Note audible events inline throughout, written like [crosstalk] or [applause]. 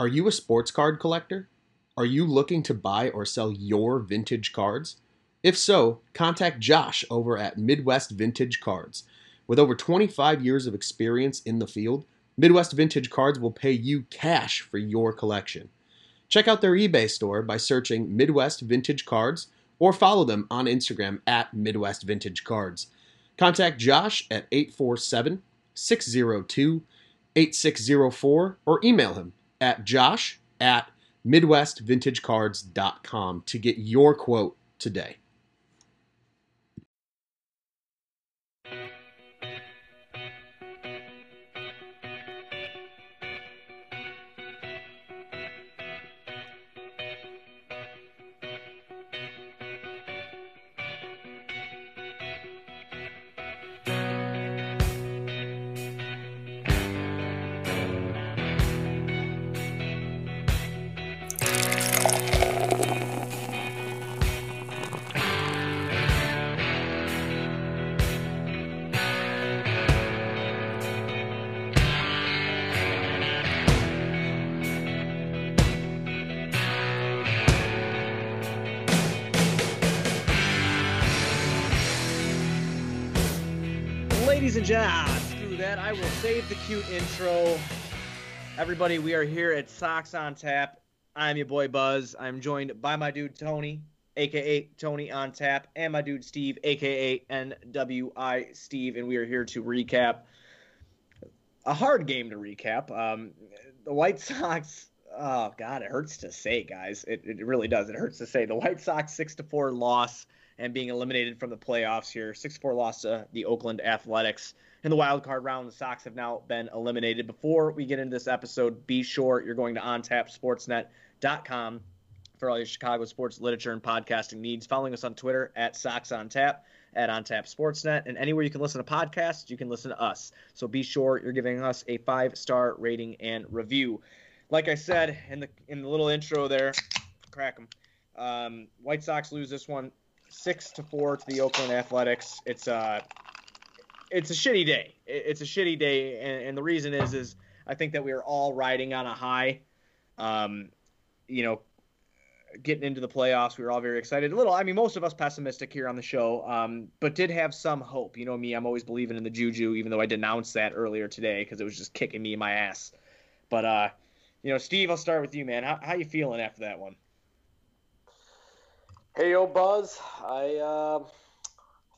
Are you a sports card collector? Are you looking to buy or sell your vintage cards? If so, contact Josh over at Midwest Vintage Cards. With over 25 years of experience in the field, Midwest Vintage Cards will pay you cash for your collection. Check out their eBay store by searching Midwest Vintage Cards or follow them on Instagram at Midwest Vintage Cards. Contact Josh at 847 602 8604 or email him at josh at midwestvintagecards.com to get your quote today. Save the cute intro. Everybody, we are here at Sox on Tap. I'm your boy Buzz. I'm joined by my dude Tony, aka Tony on Tap, and my dude Steve, aka NWI Steve, and we are here to recap a hard game to recap. Um, the White Sox. Oh God, it hurts to say, guys. It, it really does. It hurts to say the White Sox six to four loss and being eliminated from the playoffs here. 6-4 loss to the Oakland Athletics. In the wild card round, the Sox have now been eliminated. Before we get into this episode, be sure you're going to ontapsportsnet.com for all your Chicago sports literature and podcasting needs. Following us on Twitter at Sox on Tap, at OnTap Sportsnet, and anywhere you can listen to podcasts, you can listen to us. So be sure you're giving us a five star rating and review. Like I said in the in the little intro there, crack them. Um, White Sox lose this one six to four to the Oakland Athletics. It's uh it's a shitty day. It's a shitty day, and, and the reason is is I think that we are all riding on a high. Um, you know, getting into the playoffs, we were all very excited. A little, I mean, most of us pessimistic here on the show, um, but did have some hope. You know me, I'm always believing in the juju, even though I denounced that earlier today because it was just kicking me in my ass. But uh, you know, Steve, I'll start with you, man. How how you feeling after that one? Hey, yo, Buzz. I uh,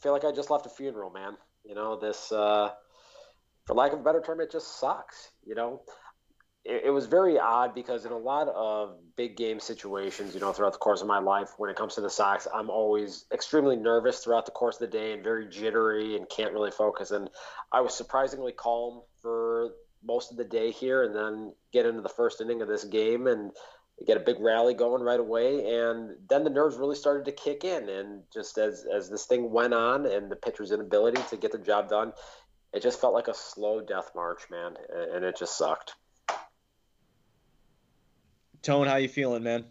feel like I just left a funeral, man. You know, this, uh, for lack of a better term, it just sucks. You know, it, it, was very odd because in a lot of big game situations, you know, throughout the course of my life, when it comes to the Sox, I'm always extremely nervous throughout the course of the day and very jittery and can't really focus. And I was surprisingly calm for most of the day here and then get into the first inning of this game and get a big rally going right away, and then the nerves really started to kick in. And just as as this thing went on, and the pitcher's inability to get the job done, it just felt like a slow death march, man, and it just sucked. Tone, how you feeling, man?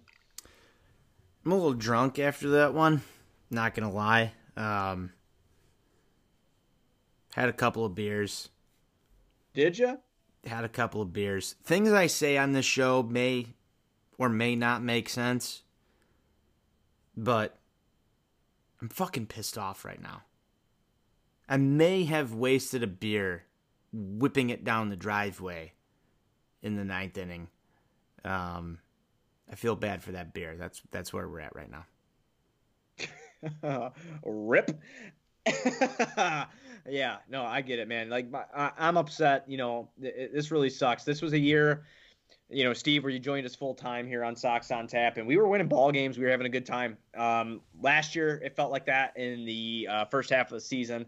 I'm a little drunk after that one. Not gonna lie. Um, had a couple of beers. Did you? Had a couple of beers. Things I say on this show may or may not make sense. But I'm fucking pissed off right now. I may have wasted a beer whipping it down the driveway in the ninth inning. Um, I feel bad for that beer. That's that's where we're at right now. [laughs] Rip. [laughs] yeah, no, I get it, man. Like I, am upset. You know, this really sucks. This was a year you know, Steve, where you joined us full time here on Sox on Tap, and we were winning ball games. We were having a good time. Um, last year, it felt like that in the uh, first half of the season,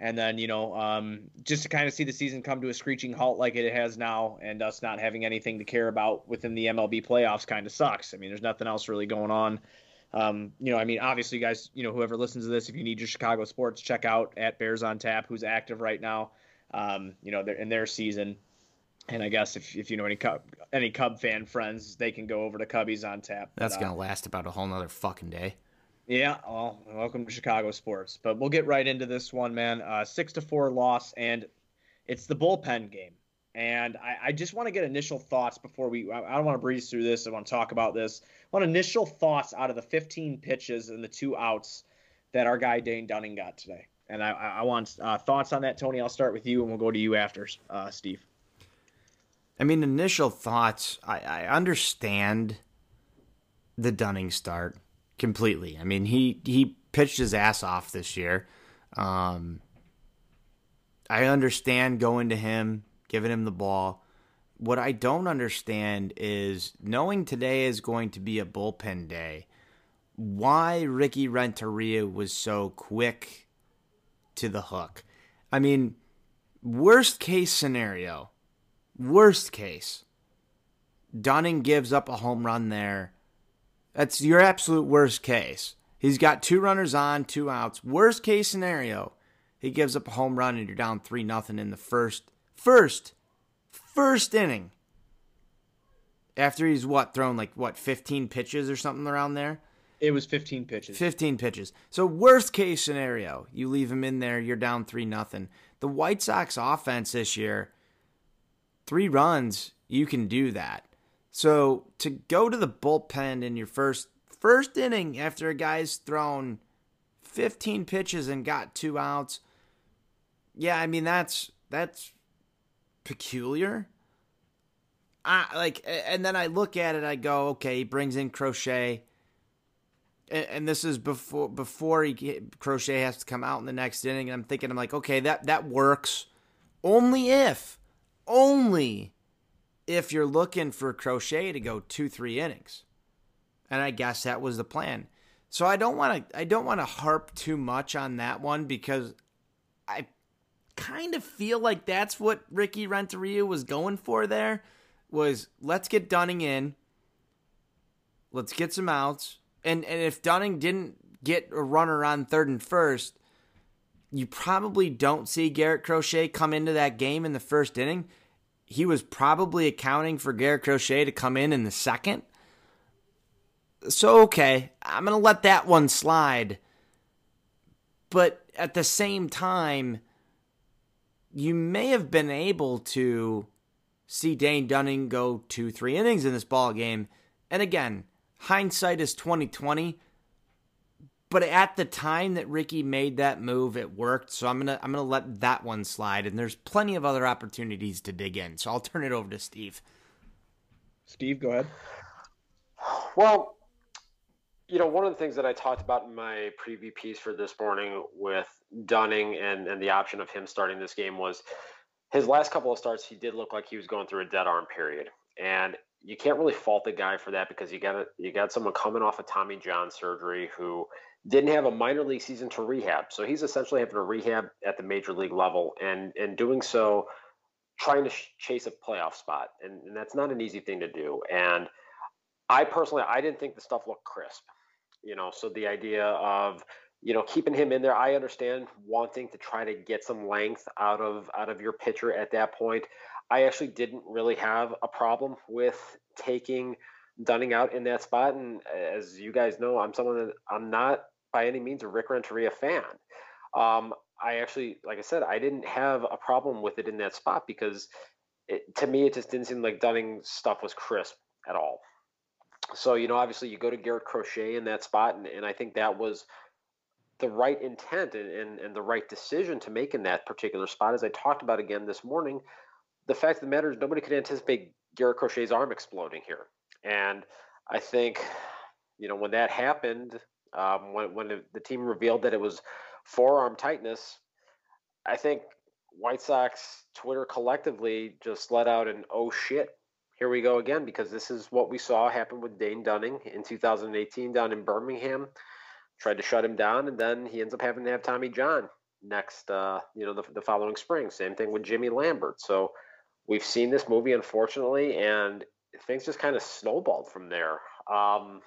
and then you know, um, just to kind of see the season come to a screeching halt like it has now, and us not having anything to care about within the MLB playoffs kind of sucks. I mean, there's nothing else really going on. Um, you know, I mean, obviously, guys, you know, whoever listens to this, if you need your Chicago sports, check out at Bears on Tap, who's active right now. Um, you know, in their season and I guess if, if you know any Cub any Cub fan friends, they can go over to Cubbies on tap. That's gonna uh, last about a whole nother fucking day. Yeah, well, welcome to Chicago sports. But we'll get right into this one, man. Uh, six to four loss, and it's the bullpen game. And I, I just want to get initial thoughts before we. I, I don't want to breeze through this. I want to talk about this. I want initial thoughts out of the 15 pitches and the two outs that our guy Dane Dunning got today. And I, I want uh, thoughts on that, Tony. I'll start with you, and we'll go to you after, uh, Steve. I mean, initial thoughts. I, I understand the Dunning start completely. I mean, he he pitched his ass off this year. Um, I understand going to him, giving him the ball. What I don't understand is knowing today is going to be a bullpen day. Why Ricky Renteria was so quick to the hook. I mean, worst case scenario, worst case, Dunning gives up a home run there. That's your absolute worst case. He's got two runners on, two outs. Worst case scenario, he gives up a home run and you're down three nothing in the first first first inning. After he's what thrown like what 15 pitches or something around there. It was 15 pitches. 15 pitches. So worst case scenario, you leave him in there, you're down 3 nothing. The White Sox offense this year, 3 runs, you can do that. So to go to the bullpen in your first first inning after a guy's thrown 15 pitches and got 2 outs, yeah, I mean that's that's peculiar. I like and then I look at it I go, okay, he brings in Crochet and this is before before he Crochet has to come out in the next inning. And I'm thinking, I'm like, okay, that that works. Only if, only if you're looking for Crochet to go two three innings, and I guess that was the plan. So I don't want to I don't want to harp too much on that one because I kind of feel like that's what Ricky Renteria was going for there was let's get Dunning in. Let's get some outs and and if Dunning didn't get a runner on third and first, you probably don't see Garrett Crochet come into that game in the first inning. He was probably accounting for Garrett Crochet to come in in the second. So okay, I'm going to let that one slide. But at the same time, you may have been able to see Dane Dunning go 2-3 innings in this ball game. And again, hindsight is 2020 but at the time that Ricky made that move, it worked. So I'm gonna I'm gonna let that one slide. And there's plenty of other opportunities to dig in. So I'll turn it over to Steve. Steve, go ahead. Well, you know, one of the things that I talked about in my preview piece for this morning with Dunning and and the option of him starting this game was his last couple of starts. He did look like he was going through a dead arm period, and you can't really fault the guy for that because you got a, you got someone coming off of Tommy John surgery who didn't have a minor league season to rehab. So he's essentially having to rehab at the major league level and and doing so trying to sh- chase a playoff spot. And, and that's not an easy thing to do. And I personally I didn't think the stuff looked crisp. You know, so the idea of you know keeping him in there i understand wanting to try to get some length out of out of your pitcher at that point I actually didn't really have a problem with taking Dunning out in that spot. And uh, as you guys know, I'm someone that I'm not by any means a Rick Renteria fan. Um, I actually, like I said, I didn't have a problem with it in that spot because it, to me, it just didn't seem like Dunning's stuff was crisp at all. So, you know, obviously you go to Garrett Crochet in that spot, and, and I think that was the right intent and, and, and the right decision to make in that particular spot. As I talked about again this morning, the fact of the matter is nobody could anticipate Garrett Crochet's arm exploding here. And I think, you know, when that happened, um, when, when the team revealed that it was forearm tightness, I think White Sox Twitter collectively just let out an oh shit, here we go again, because this is what we saw happen with Dane Dunning in 2018 down in Birmingham. Tried to shut him down, and then he ends up having to have Tommy John next, uh, you know, the, the following spring. Same thing with Jimmy Lambert. So we've seen this movie, unfortunately, and things just kind of snowballed from there. Um,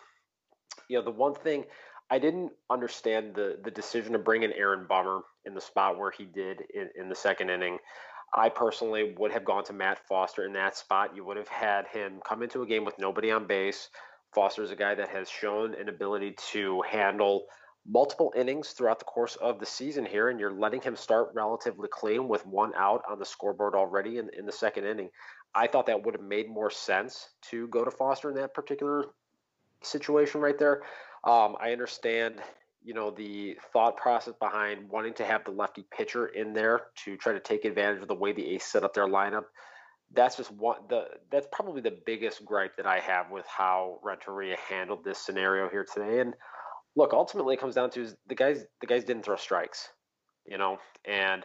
you know, the one thing I didn't understand the the decision to bring in Aaron Bummer in the spot where he did in, in the second inning. I personally would have gone to Matt Foster in that spot. You would have had him come into a game with nobody on base. Foster is a guy that has shown an ability to handle multiple innings throughout the course of the season here, and you're letting him start relatively clean with one out on the scoreboard already in, in the second inning. I thought that would have made more sense to go to Foster in that particular situation right there. Um, I understand, you know, the thought process behind wanting to have the lefty pitcher in there to try to take advantage of the way the A's set up their lineup. That's just one the that's probably the biggest gripe that I have with how Renteria handled this scenario here today. And look, ultimately it comes down to is the guys the guys didn't throw strikes, you know, and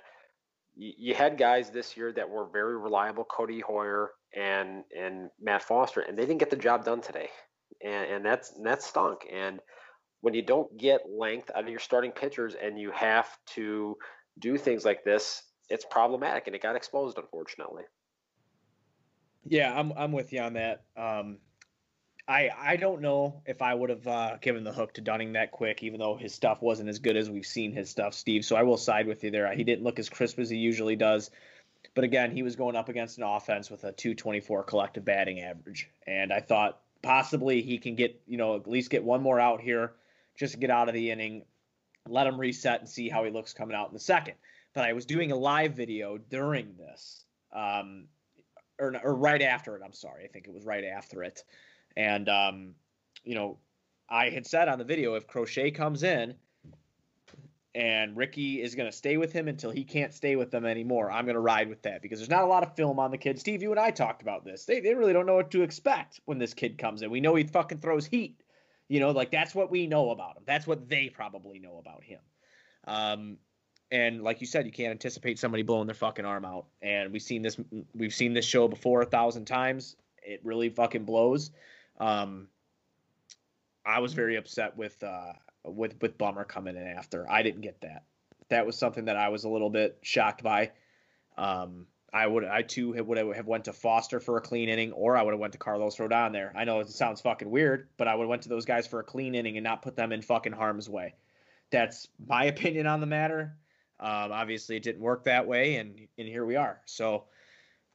you, you had guys this year that were very reliable, Codi Heuer and and Matt Foster, and they didn't get the job done today, and and that's that stunk. And when you don't get length out of your starting pitchers, and you have to do things like this, it's problematic, and it got exposed, unfortunately. Yeah, I'm I'm with you on that. Um, I I don't know if I would have uh, given the hook to Dunning that quick, even though his stuff wasn't as good as we've seen his stuff, Steve. So I will side with you there. He didn't look as crisp as he usually does, but again, he was going up against an offense with a 224 collective batting average, and I thought possibly he can get you know at least get one more out here, just to get out of the inning, let him reset and see how he looks coming out in the second. But I was doing a live video during this. Um, or, or right after it. I'm sorry. I think it was right after it. And, um, you know, I had said on the video if Crochet comes in and Ricky is going to stay with him until he can't stay with them anymore, I'm going to ride with that because there's not a lot of film on the kid. Steve, you and I talked about this. They, they really don't know what to expect when this kid comes in. We know he fucking throws heat. You know, like that's what we know about him. That's what they probably know about him. Um, and like you said, you can't anticipate somebody blowing their fucking arm out. And we've seen this we've seen this show before a thousand times. It really fucking blows. Um, I was very upset with uh, with with Bummer coming in after. I didn't get that. That was something that I was a little bit shocked by. Um, I would I too would have went to Foster for a clean inning, or I would have went to Carlos Rodon there. I know it sounds fucking weird, but I would have went to those guys for a clean inning and not put them in fucking harm's way. That's my opinion on the matter. Um, obviously, it didn't work that way, and and here we are. So,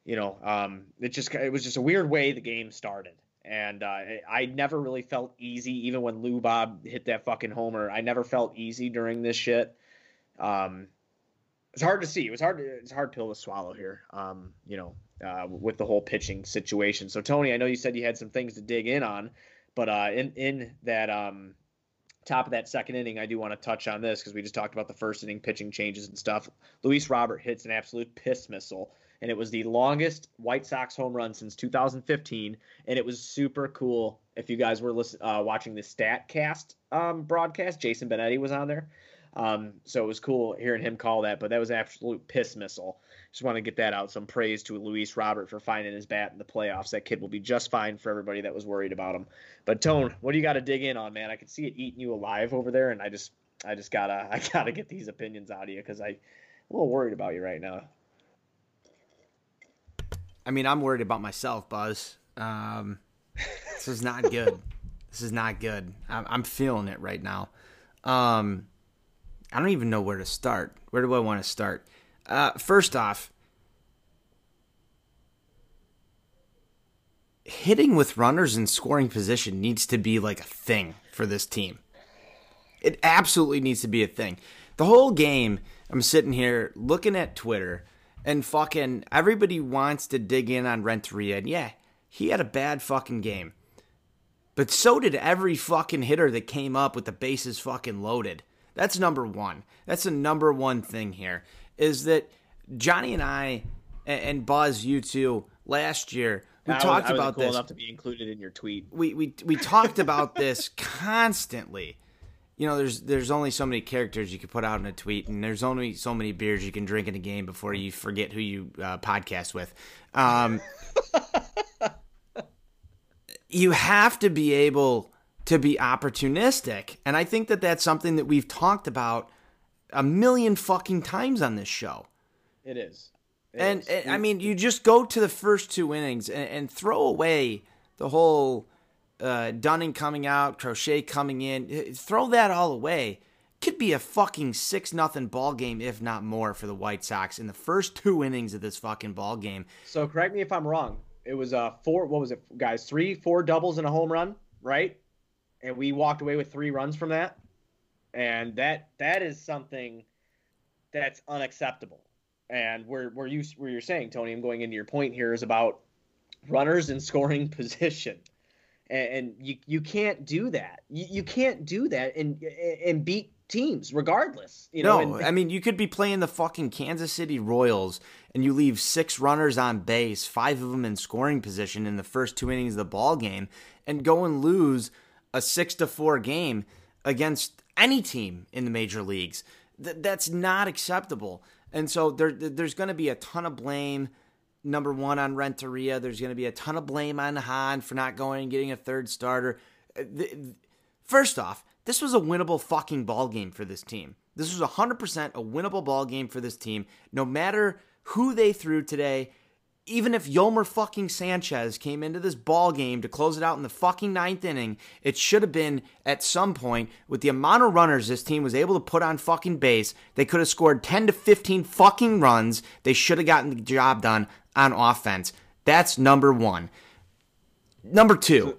you know, um, it just it was just a weird way the game started, and uh, I never really felt easy, even when Lou Bob hit that fucking homer. I never felt easy during this shit. Um, it's hard to see. It was hard. It's hard pill to swallow here. Um, you know, uh, with the whole pitching situation. So Tony, I know you said you had some things to dig in on, but uh, in in that um, top of that second inning, I do want to touch on this because we just talked about the first inning pitching changes and stuff. Luis Robert hits an absolute piss missile, and it was the longest White Sox home run since 2015, and it was super cool. If you guys were listen, uh, watching the Statcast um, broadcast, Jason Benetti was on there. Um, so it was cool hearing him call that, but that was absolute piss missile. Just want to get that out. Some praise to Luis Robert for finding his bat in the playoffs. That kid will be just fine for everybody that was worried about him. But Tone, what do you got to dig in on, man? I can see it eating you alive over there, and I just, I just gotta, [laughs] I gotta get these opinions out of you because I, am a little worried about you right now. I mean, I'm worried about myself, Buzz. Um, this is not good. [laughs] this is not good. I'm, I'm feeling it right now. Um, I don't even know where to start. Where do I want to start? Uh, first off, hitting with runners in scoring position needs to be like a thing for this team. It absolutely needs to be a thing. The whole game, I'm sitting here looking at Twitter, and fucking everybody wants to dig in on Renteria. And yeah, he had a bad fucking game. But so did every fucking hitter that came up with the bases fucking loaded. That's number one. That's the number one thing here is that Johnny and I and Buzz, you two, last year we I talked was, about cool this. Enough to be included in your tweet. We we we talked about this constantly. You know, there's there's only so many characters you can put out in a tweet, and there's only so many beers you can drink in a game before you forget who you uh, podcast with. Um, [laughs] you have to be able to be opportunistic, and I think that that's something that we've talked about a million fucking times on this show. It is. It and, is. and, I mean, you just go to the first two innings and, and throw away the whole uh, Dunning coming out, Crochet coming in. Throw that all away. Could be a fucking six nothing ball game, if not more, for the White Sox in the first two innings of this fucking ball game. So correct me if I'm wrong. It was uh four. What was it, guys? Three, four doubles and a home run, right? And we walked away with three runs from that and that that is something that's unacceptable. And where where you where you're saying, Tony, I'm going into your point here is about runners in scoring [laughs] position, and, you you can't do that. You, you can't do that and and beat teams regardless. You know, no, and, I mean you could be playing the fucking Kansas City Royals and you leave six runners on base, five of them in scoring position in the first two innings of the ball game, and go and lose a six to four game against any team in the major leagues. Th- that's not acceptable. And so there, there's going to be a ton of blame. Number one on Renteria. There's going to be a ton of blame on Hahn for not going and getting a third starter. Uh, first off, this was a winnable fucking ball game for this team. This was 100% a winnable ball game for this team. No matter who they threw today, even if Yolmer fucking Sanchez came into this ball game to close it out in the fucking ninth inning, it should have been at some point with the amount of runners this team was able to put on fucking base, they could have scored 10 to 15 fucking runs. They should have gotten the job done on offense. That's number one. Number two.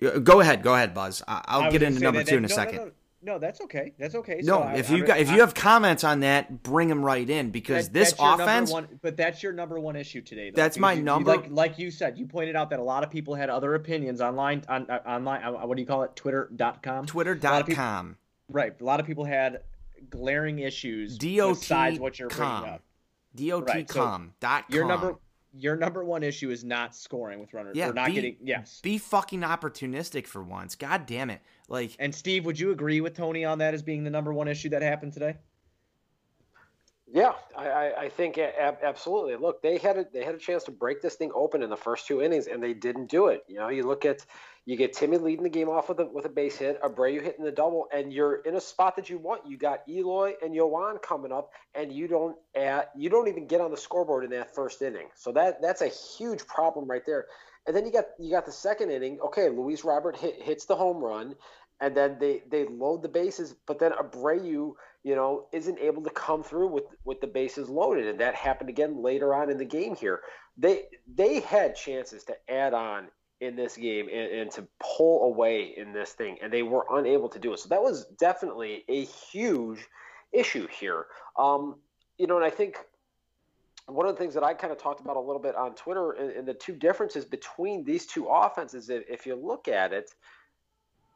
Go ahead, go ahead, Buzz. I'll get into number that, two in a no, second. No, no, no, that's okay. That's okay. No, so if I, you I, got, if I, you have comments on that, bring them right in because that, this offense. One, but that's your number one issue today. Though, That's my you, number- You, like, like you said, you pointed out that a lot of people had other opinions online. On uh, online, uh, what do you call it? Twitter.com. Twitter.com. Right. A lot of people had glaring issues DOT besides what you're bringing com. up. Dotcom. dot Your com. number your number one issue is not scoring with runners. Yeah, or not be- getting yes. Be fucking opportunistic for once. God damn it. Like And Steve, would you agree with Tony on that as being the number one issue that happened today? Yeah, I, I, think absolutely. Look, they had a, they had a chance to break this thing open in the first two innings, and they didn't do it. You know, you look at you get Timmy leading the game off with a with a base hit, Abreu hitting the double, and you're in a spot that you want. You got Eloy and Yoan coming up, and you don't add, you don't even get on the scoreboard in that first inning. So that that's a huge problem right there. And then you got you got the second inning. Okay, Luis Robert hit, hits the home run, and then they they load the bases, but then Abreu, you know, isn't able to come through with with the bases loaded, and that happened again later on in the game here. They they had chances to add on in this game and, and to pull away in this thing, and they were unable to do it. So that was definitely a huge issue here. Um, you know, and I think one of the things that I kind of talked about a little bit on Twitter and, and the two differences between these two offenses, if, if you look at it,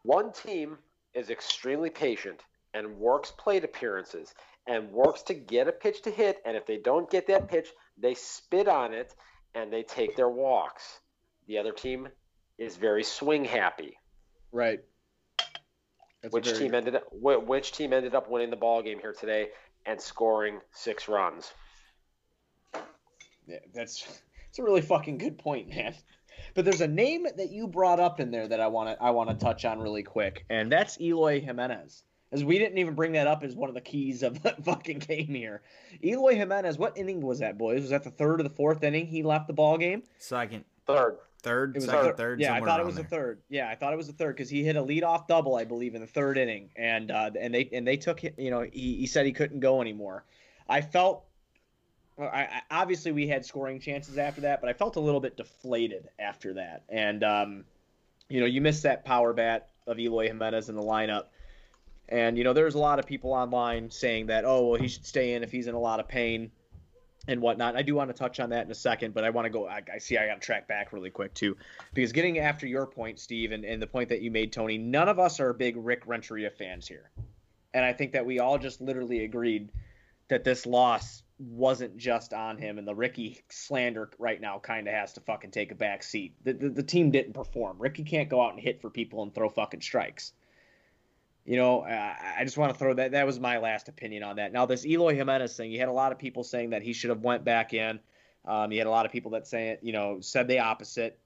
one team is extremely patient and works plate appearances and works to get a pitch to hit. And if they don't get that pitch, they spit on it and they take their walks. The other team is very swing happy. Right. That's which very team ended up which team ended up winning the ball game here today and scoring six runs? Yeah, that's it's a really fucking good point, man. But there's a name that you brought up in there that I want to I want to touch on really quick, and that's Eloy Jimenez. As we didn't even bring that up as one of the keys of the [laughs] fucking game here. Eloy Jimenez, what inning was that, boys? Was that the third or the fourth inning he left the ball game? second, Third. third, It was second, the third. Yeah, I thought it around was the there. third. Yeah, I thought it was the third because he hit a leadoff double, I believe, in the third inning, and uh, and they and they took it. You know, he, he said he couldn't go anymore. I felt. I, obviously, we had scoring chances after that, but I felt a little bit deflated after that. And um, you know, you missed that power bat of Eloy Jimenez in the lineup. And you know, there's a lot of people online saying that, oh, well, he should stay in if he's in a lot of pain and whatnot. I do want to touch on that in a second, but I want to go. I, I see I got to track back really quick too, because getting after your point, Steve, and, and the point that you made, Tony, none of us are big Rick Renteria fans here, and I think that we all just literally agreed that this loss wasn't just on him, and the Ricky slander right now kind of has to fucking take a back seat. The, the the team didn't perform. Ricky can't go out and hit for people and throw fucking strikes. You know, I just want to throw that. That was my last opinion on that. Now, this Eloy Jimenez thing, you had a lot of people saying that he should have went back in. Um, you had a lot of people that say, you know, said the opposite.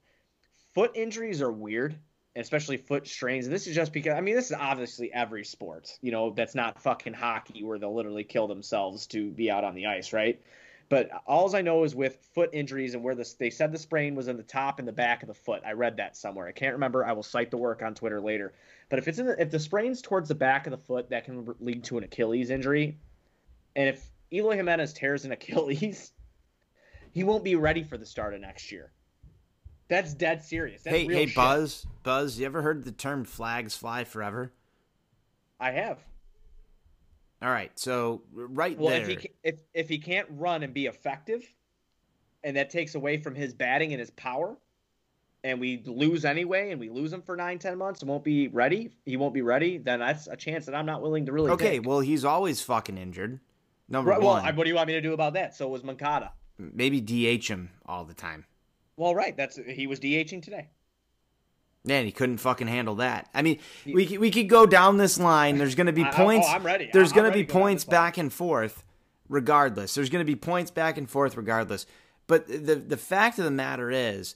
Foot injuries are weird, especially foot strains. And this is just because, I mean, this is obviously every sport. You know, that's not fucking hockey where they'll literally kill themselves to be out on the ice, right? But all I know is with foot injuries and where this, they said the sprain was in the top and the back of the foot. I read that somewhere. I can't remember. I will cite the work on Twitter later. But if it's in the, if the sprain's towards the back of the foot, that can lead to an Achilles injury. And if Eloy Jimenez tears an [laughs] Achilles, he won't be ready for the start of next year. That's dead serious. That's Hey, hey, shit. Buzz, Buzz, you ever heard the term "flags fly forever"? I have. All right, so right Well, there. if he if if he can't run and be effective, and that takes away from his batting and his power, and we lose anyway, and we lose him for nine ten months and won't be ready, he won't be ready. Then that's a chance that I'm not willing to really. okay, take. well he's always fucking injured. Number Right, one, I- what do you want me to do about that? So was Moncada. maybe DH him all the time. Well, right, that's he was DHing today. Man, he couldn't fucking handle that. I mean, we could- we could go down this line. There's going to be [laughs] I- I- oh, points. oh, I'm ready. There's going to be to go down points back and forth, regardless. There's going to be points back and forth, regardless. But the the fact of the matter is,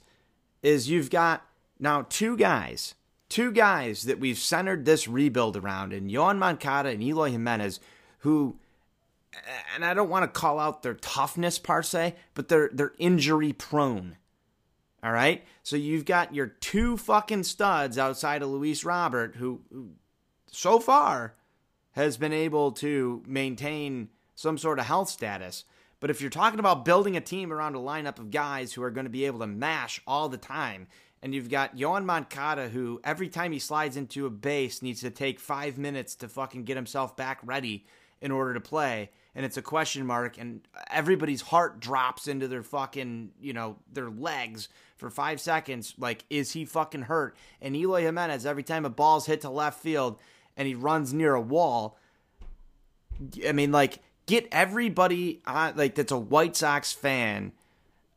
is you've got now two guys, two guys that we've centered this rebuild around, and Yoan Moncada and Eloy Jimenez, who, and I don't want to call out their toughness per se, but they're they're injury prone. All right. So you've got your two fucking studs outside of Luis Robert, who, who so far has been able to maintain some sort of health status. But if you're talking about building a team around a lineup of guys who are going to be able to mash all the time, and you've got Yoan Moncada, who every time he slides into a base needs to take five minutes to fucking get himself back ready in order to play, and it's a question mark, and everybody's heart drops into their fucking, you know, their legs for five seconds. Like, is he fucking hurt? And Eloy Jimenez, every time a ball's hit to left field and he runs near a wall, I mean, like, get everybody on, like, that's a White Sox fan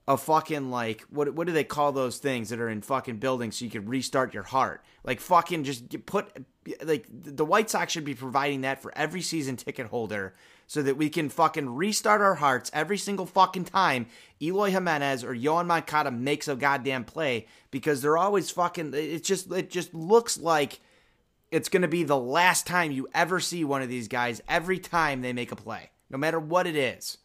a fucking like what what do they call those things that are in fucking buildings so you can restart your heart like fucking just put like the White Sox should be providing that for every season ticket holder so that we can fucking restart our hearts every single fucking time Eloy Jimenez or Yoan Moncada makes a goddamn play because they're always fucking it just it just looks like it's going to be the last time you ever see one of these guys every time they make a play no matter what it is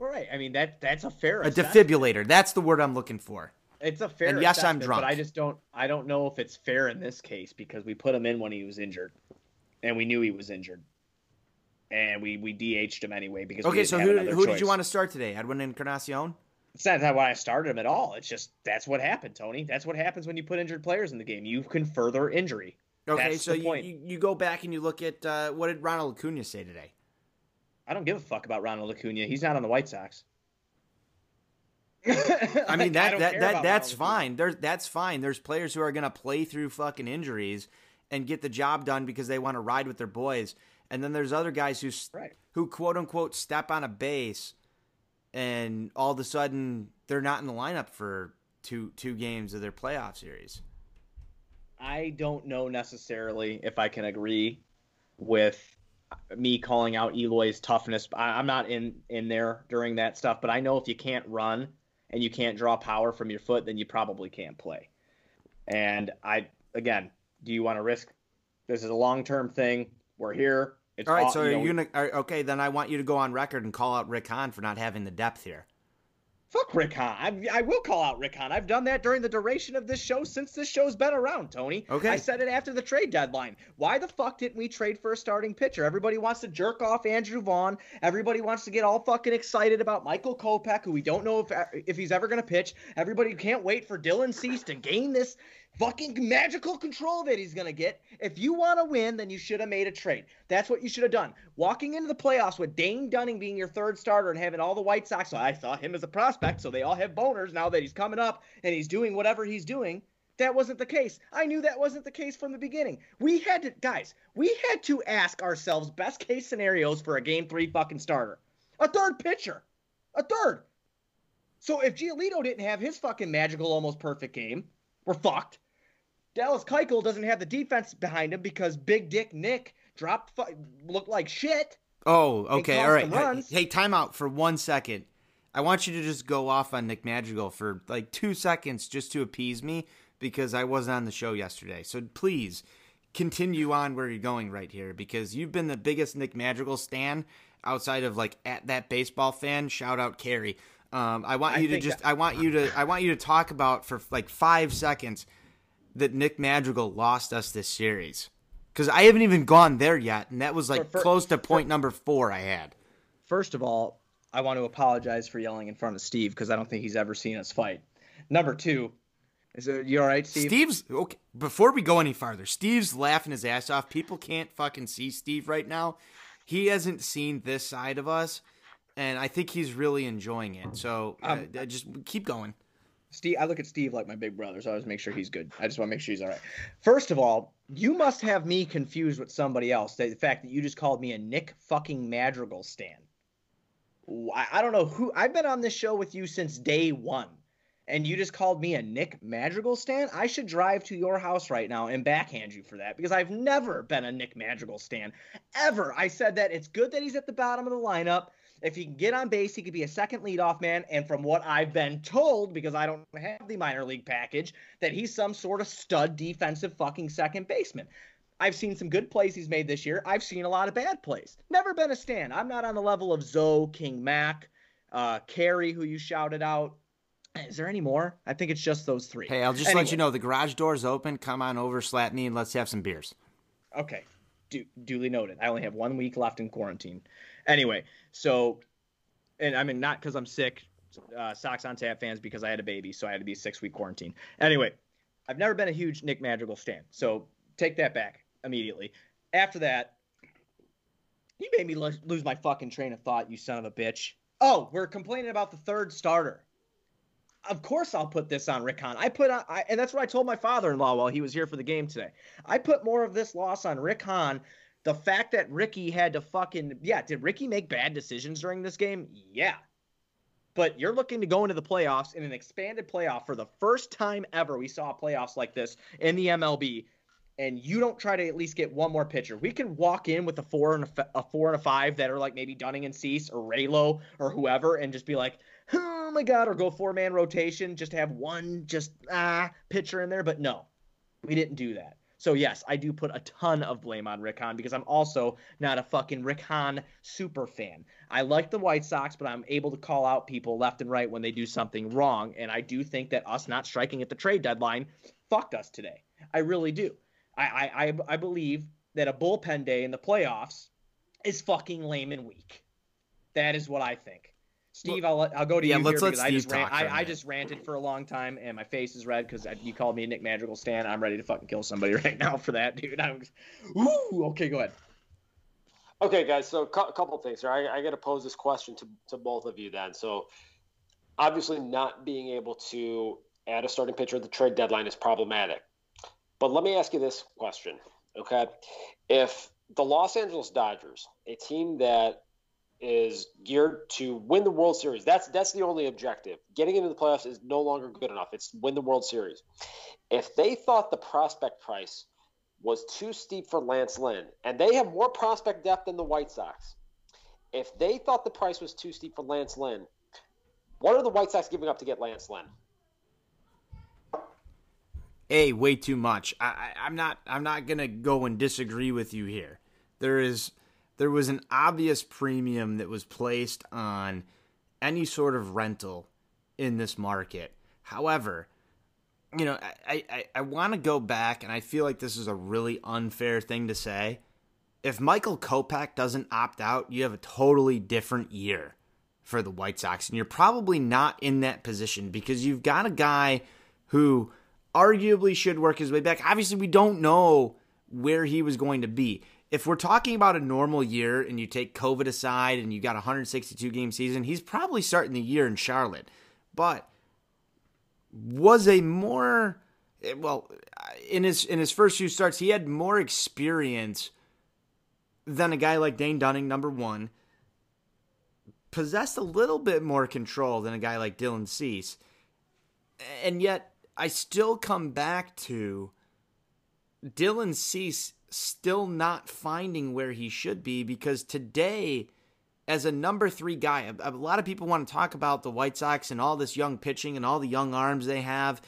All right, I mean that that's a fair. a assessment. defibrillator that's the word I'm looking for It's a fair. And yes, I'm drunk. But I just don't. I don't know if it's fair in this case because we put him in when he was injured, and we knew he was injured, and we we DH'd him anyway because. we Okay, so who, who did you want to start today? Edwin Encarnacion? It's not that why I started him at all. It's just that's what happened, Tony. That's what happens when you put injured players in the game. You can further injury. Okay, That's so the you, point. you, you go back and you look at uh, what did Ronald Acuna say today? I don't give a fuck about Ronald Acuna. He's not on the White Sox. [laughs] I mean [laughs] that don't that, that that's fine. There's that's fine. There's players who are going to play through fucking injuries and get the job done because they want to ride with their boys. And then there's other guys who Right. who quote unquote step on a base and all of a sudden they're not in the lineup for two two games of their playoff series. I don't know necessarily if I can agree with me calling out Eloy's toughness. I, I'm not in in there during that stuff, but I know if you can't run and you can't draw power from your foot, then you probably can't play. And I again, do you want to risk? This is a long term thing. We're here. It's All right, all- so you know, you gonna are, okay? Then I want you to go on record and call out Rick Hahn for not having the depth here. Fuck Rick Hahn. I, I will call out Rick Hahn. I've done that during the duration of this show since this show's been around, Tony. Okay. I said it after the trade deadline. Why the fuck didn't we trade for a starting pitcher? Everybody wants to jerk off Andrew Vaughn. Everybody wants to get all fucking excited about Michael Kopech, who we don't know if if he's ever going to pitch. Everybody can't wait for Dylan Cease to gain this fucking magical control that he's going to get. If you want to win, then you should have made a trade. That's what you should have done. Walking into the playoffs with Dane Dunning being your third starter and having all the White Sox, so I saw him as a prospect, so they all have boners now that he's coming up and he's doing whatever he's doing. That wasn't the case. I knew that wasn't the case from the beginning. We had to, guys, we had to ask ourselves best case scenarios for a game three fucking starter. A third pitcher. A third. So if Giolito didn't have his fucking magical, almost perfect game, we're fucked. Dallas Keuchel doesn't have the defense behind him because Big Dick Nick dropped, fu- looked like shit. Oh, okay, all right. Hey, time out for one second. I want you to just go off on Nick Madrigal for like two seconds just to appease me because I wasn't on the show yesterday. So please continue on where you're going right here because you've been the biggest Nick Madrigal stan outside of like at that baseball fan. Shout out Carrie. Um, I want I you to just that- I want you to I want you to talk about for like five seconds that Nick Madrigal lost us this series. Because I haven't even gone there yet, and that was like For- for- close to for- point number four I had. First of all, I want to apologize for yelling in front of Steve because I don't think he's ever seen us fight. Number two, Is it you all right, Steve? Steve's okay. Before we go any farther, Steve's laughing his ass off. People can't fucking see Steve right now. He hasn't seen this side of us, and I think he's really enjoying it. So Um, uh, just keep going. Steve, I look at Steve like my big brother, so I always make sure he's good. I just want to make sure he's all right. First of all, you must have me confused with somebody else. The fact that you just called me a Nick fucking Madrigal stan. I, don't know who. I've been on this show with you since day one, and you just called me a Nick Madrigal stan. I should drive to your house right now and backhand you for that because I've never been a Nick Madrigal stan ever. I said that it's good that he's at the bottom of the lineup. If he can get on base, he could be a second leadoff man. And from what I've been told, because I don't have the minor league package, that he's some sort of stud defensive fucking second baseman. I've seen some good plays he's made this year. I've seen a lot of bad plays. Never been a stand. I'm not on the level of Zoe, King Mac, uh, Carey, who you shouted out. Is there any more? I think it's just those three. Hey, I'll just Anyway. let you know the garage door's open. Come on over, slap me, and let's have some beers. Okay. Du- duly noted. I only have one week left in quarantine. Anyway, so, and I mean, not because I'm sick, uh, Sox on Tap fans, because I had a baby, so I had to be six week quarantine. Anyway, I've never been a huge Nick Madrigal stan, so take that back immediately. After that, you made me lo- lose my fucking train of thought, you son of a bitch. Oh, we're complaining about the third starter. Of course, I'll put this on Rick Hahn. I put on, I, and that's what I told my father-in-law while he was here for the game today. I put more of this loss on Rick Hahn. The fact that Ricky had to fucking yeah, did Ricky make bad decisions during this game? Yeah. But you're looking to go into the playoffs in an expanded playoff for the first time ever. We saw playoffs like this in the MLB, and you don't try to at least get one more pitcher. We can walk in with a four and a, f- a four and a five that are like maybe Dunning and Cease or Raylo or whoever, and just be like, oh my god, or go four man rotation, just have one just ah pitcher in there. But no, we didn't do that. So yes, I do put a ton of blame on Rick Hahn because I'm also not a fucking Rick Hahn super fan. I like the White Sox, but I'm able to call out people left and right when they do something wrong, and I do think that us not striking at the trade deadline fucked us today. I really do. I I, I, I believe that a bullpen day in the playoffs is fucking lame and weak. That is what I think. Steve, I'll, I'll go to Yeah, you let's here let because I just ran, talk for a I, I minute. just ranted for a long time and my face is red because you called me a Nick Madrigal stan. I'm ready to fucking kill somebody [laughs] right now for that, dude. I'm, ooh, okay, go ahead. Okay, guys. So a cou- couple of things here. I, I got to pose this question to, to both of you then. So obviously, not being able to add a starting pitcher at the trade deadline is problematic. But let me ask you this question, okay? If the Los Angeles Dodgers, a team that is geared to win the World Series, that's that's the only objective. Getting into the playoffs is no longer good enough. It's win the World Series. If they thought the prospect price was too steep for Lance Lynn, and they have more prospect depth than the White Sox. If they thought the price was too steep for Lance Lynn, what are the White Sox giving up to get Lance Lynn? A, way too much. I, I, I'm not. I'm not gonna go and disagree with you here. There is, there was an obvious premium that was placed on any sort of rental in this market. However, you know, I, I, I want to go back, and I feel like this is a really unfair thing to say. If Michael Kopech doesn't opt out, you have a totally different year for the White Sox, and you're probably not in that position because you've got a guy who arguably should work his way back. Obviously, we don't know where he was going to be. If we're talking about a normal year and you take COVID aside and you got a 162 game season, he's probably starting the year in Charlotte. But was a more eh, well in his in his first few starts, he had more experience than a guy like Dane Dunning, number one. Possessed a little bit more control than a guy like Dylan Cease. And yet I still come back to Dylan Cease still not finding where he should be because today, as a number three guy, a, a lot of people want to talk about the White Sox and all this young pitching and all the young arms they have.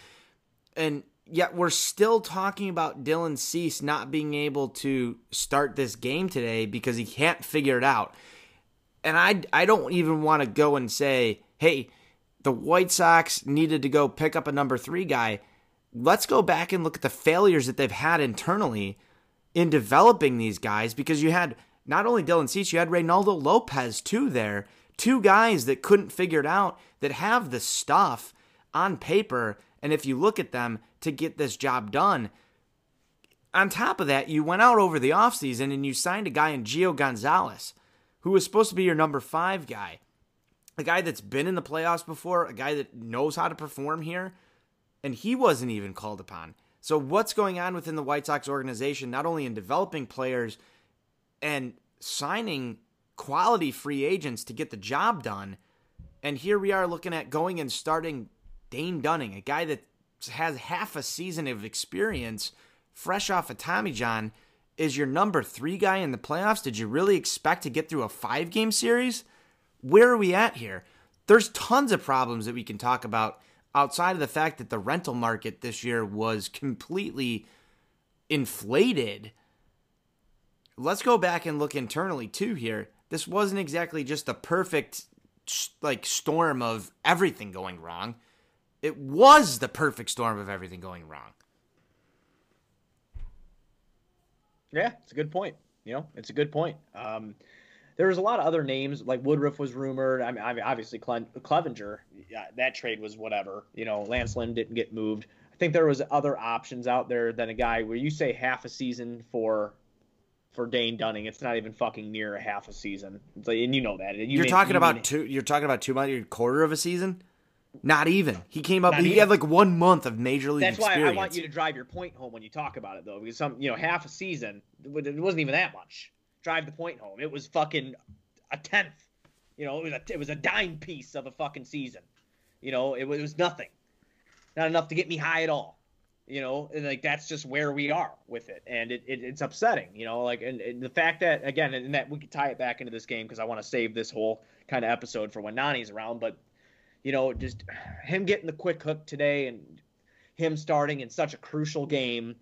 And yet we're still talking about Dylan Cease not being able to start this game today because he can't figure it out. And I, I don't even want to go and say, hey, the White Sox needed to go pick up a number three guy. Let's go back and look at the failures that they've had internally in developing these guys because you had not only Dylan Cease, you had Reynaldo Lopez too there. Two guys that couldn't figure it out that have the stuff on paper And if you look at them to get this job done, on top of that, you went out over the offseason and you signed a guy in Gio Gonzalez, who was supposed to be your number five guy. A guy that's been in the playoffs before, a guy that knows how to perform here, and he wasn't even called upon. So, what's going on within the White Sox organization, not only in developing players and signing quality free agents to get the job done, and here we are looking at going and starting Dane Dunning, a guy that has half a season of experience fresh off of Tommy John, is your number three guy in the playoffs. Did you really expect to get through a five game series? Where are we at here? There's tons of problems that we can talk about outside of the fact that the rental market this year was completely inflated. Let's go back and look internally too here. This wasn't exactly just a perfect like storm of everything going wrong. It was the perfect storm of everything going wrong. Yeah, it's a good point. You know, it's a good point. Um, there was a lot of other names, like Woodruff was rumored. I mean, obviously Cle- Clevinger, yeah, that trade was whatever. You know, Lance Lynn didn't get moved. I think there was other options out there than a guy where you say half a season for for Dane Dunning. It's not even fucking near a half a season. Like, and you know that. You are talking you about two. You're talking about two months, a quarter of a season. Not even. He came up. He even. had like one month of major league. That's experience. why I want you to drive your point home when you talk about it, though, because some, you know, half a season, it wasn't even that much. Drive the point home. It was fucking a tenth. You know, it was a it was a dime piece of a fucking season. You know, it was, it was nothing. Not enough to get me high at all. You know, and like that's just where we are with it, and it, it it's upsetting. You know, like and, and the fact that again, and that we could tie it back into this game because I want to save this whole kind of episode for when Nani's around, but you know, just him getting the quick hook today and him starting in such a crucial game.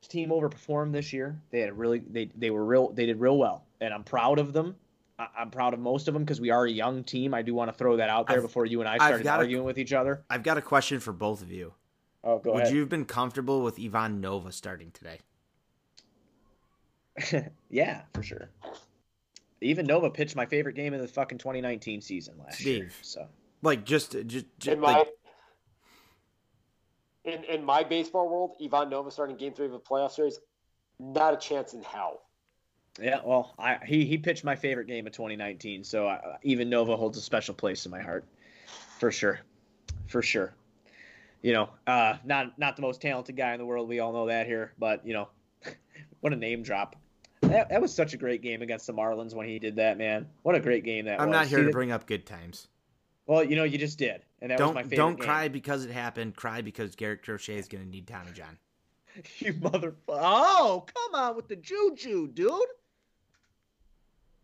His team overperformed this year. They had really they they were real they did real well, and I'm proud of them. I, am proud of most of them because we are a young team. I do want to throw that out there I've, before you and I started arguing a, with each other. I've got a question for both of you. Oh, go Would ahead. you have been comfortable with Ivan Nova starting today? [laughs] yeah, for sure Ivan Nova pitched my favorite game of the fucking 2019 season last Steve. year. So like just just, just in like... my in in my baseball world, Ivan Nova starting Game Three of a playoff series, not a chance in hell. Yeah, well, I he he pitched my favorite game of 2019, so I, Ivan Nova holds a special place in my heart, for sure, for sure. You know, uh, not not the most talented guy in the world. We all know that here, but you know, [laughs] what a name drop. That, that was such a great game against the Marlins when he did that, man. What a great game that I'm was. not here See, to bring up good times. Well, you know, you just did, and that don't, was my favorite. Don't game. cry because it happened. Cry because Garrett Crochet is going to need Tommy John. [laughs] you motherfucker! Oh, come on with the juju, dude.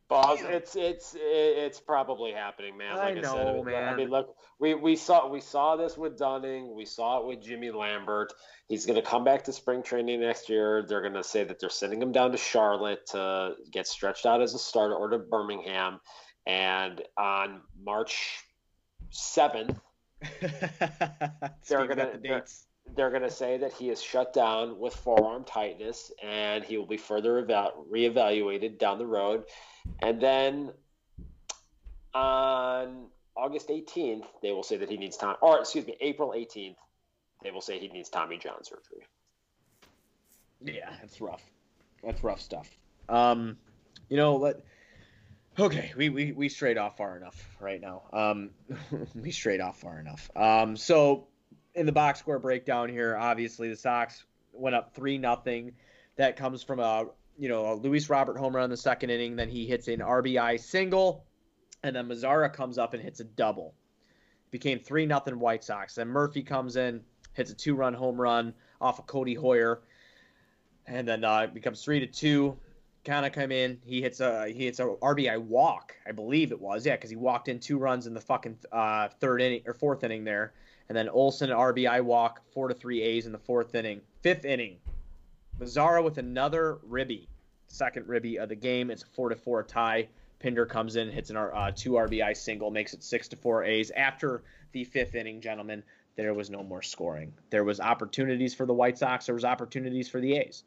Boss, it's it's it's probably happening, man. Like I, know, I said, man. I mean, look, we, we saw we saw this with Dunning, we saw it with Jimmy Lambert. He's going to come back to spring training next year. They're going to say that they're sending him down to Charlotte to get stretched out as a starter, or to Birmingham. And on March seventh, [laughs] they're going to the they're going to say that he is shut down with forearm tightness and he will be further eval- reevaluated down the road. And then on August 18th, they will say that he needs time, or excuse me, April 18th, they will say he needs Tommy John surgery. Yeah, that's rough. That's rough stuff. Um, you know, let okay, we, we we strayed off far enough right now. Um, [laughs] we strayed off far enough. Um, so in the box score breakdown here, obviously the Sox went up three nothing. That comes from a you know, a Luis Robert homer in the second inning. Then he hits an RBI single, and then Mazara comes up and hits a double. Became three nothing White Sox. Then Murphy comes in, hits a two run home run off of Codi Heuer, and then uh, it becomes three to two. Kind of come in, he hits a he hits a RBI walk, I believe it was, yeah, because he walked in two runs in the fucking uh, third inning or fourth inning there, and then Olson RBI walk, four to three A's in the fourth inning. Fifth inning, Mazara with another ribby, second ribby of the game. It's a four to four tie. Pinder comes in, hits an uh, two RBI single, makes it six to four A's. After the fifth inning, gentlemen, there was no more scoring. There was opportunities for the White Sox. There was opportunities for the A's.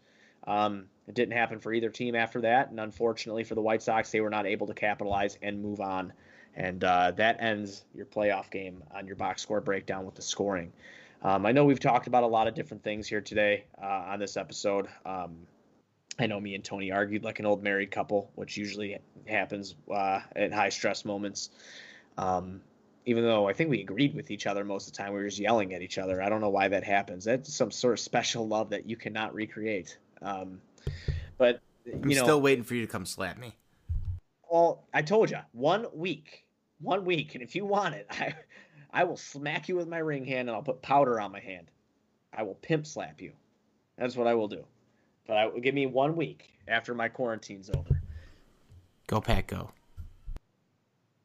Um, it didn't happen for either team after that, and unfortunately for the White Sox, they were not able to capitalize and move on And uh, that ends your playoff game on your box score breakdown with the scoring. Um, I know we've talked about a lot of different things here today uh, on this episode. Um, I know me and Tony argued like an old married couple, which usually happens uh, at high stress moments. Um, even though I think we agreed with each other most of the time, we were just yelling at each other. I don't know why that happens. That's some sort of special love that you cannot recreate. Um, but you I'm know, still waiting for you to come slap me. well, I told you one week, one week, and if you want it, [laughs] I, I will smack you with my ring hand and I'll put powder on my hand. I will pimp slap you. That's what I will do. But I will give me one week after my quarantine's over. Go Pack, go.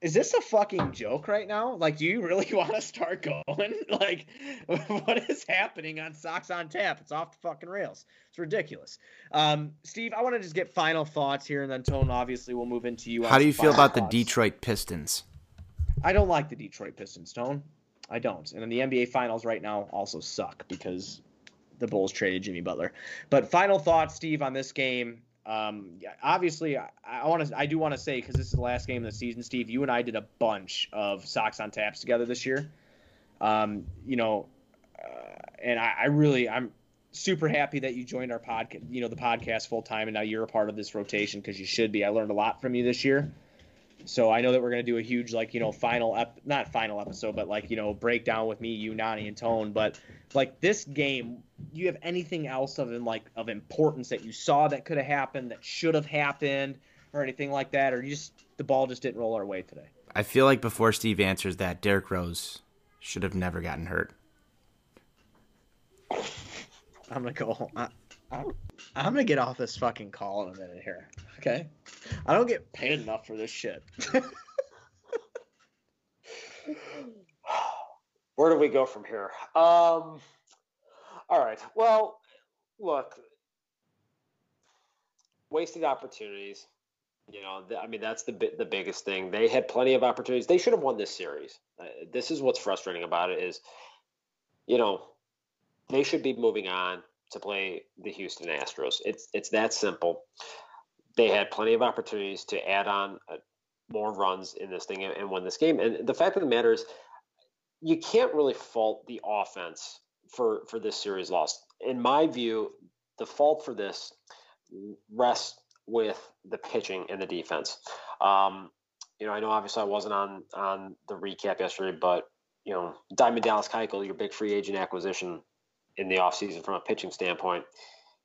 Is this a fucking joke right now? Like, do you really [laughs] want to start going? [laughs] Like, [laughs] what is happening on Sox on Tap? It's off the fucking rails. It's ridiculous. Um, Steve, I want to just get final thoughts here, and then Tone, obviously, we'll move into you. How do you feel about the. Detroit Pistons? I don't like the Detroit Pistons, Tone. I don't. And then the NBA Finals right now also suck because the Bulls traded Jimmy Butler. But final thoughts, Steve, on this game. Um, yeah, obviously, I, I want to. I do want to say because this is the last game of the season, Steve. You and I did a bunch of Sox on Taps together this year. Um, you know, uh, and I, I really, I'm super happy that you joined our podcast. You know, the podcast full time, and now you're a part of this rotation because you should be. I learned a lot from you this year. So I know that we're gonna do a huge like you know final ep not final episode but like you know breakdown with me, you, Nani, and Tone. But like this game, do you have anything else of in like of importance that you saw that could have happened that should have happened or anything like that, or you just the ball just didn't roll our way today? I feel like before Steve answers that, Derrick Rose should have never gotten hurt. I'm gonna go. I, I'm, I'm gonna get off this fucking call in a minute here. Okay, I don't get paid enough for this shit. [sighs] Where do we go from here? Um, all right. Well, look, wasted opportunities. You know, th- I mean, that's the bi- the biggest thing. They had plenty of opportunities. They should have won this series. Uh, this is what's frustrating about it is, you know, they should be moving on to play the Houston Astros. It's it's that simple. They had plenty of opportunities to add on uh, more runs in this thing and, and win this game. And the fact of the matter is, you can't really fault the offense for for this series loss. In my view, the fault for this rests with the pitching and the defense. Um, you know, I know obviously I wasn't on on the recap yesterday, but you know, Diamond Dallas Keuchel, your big free agent acquisition in the offseason from a pitching standpoint,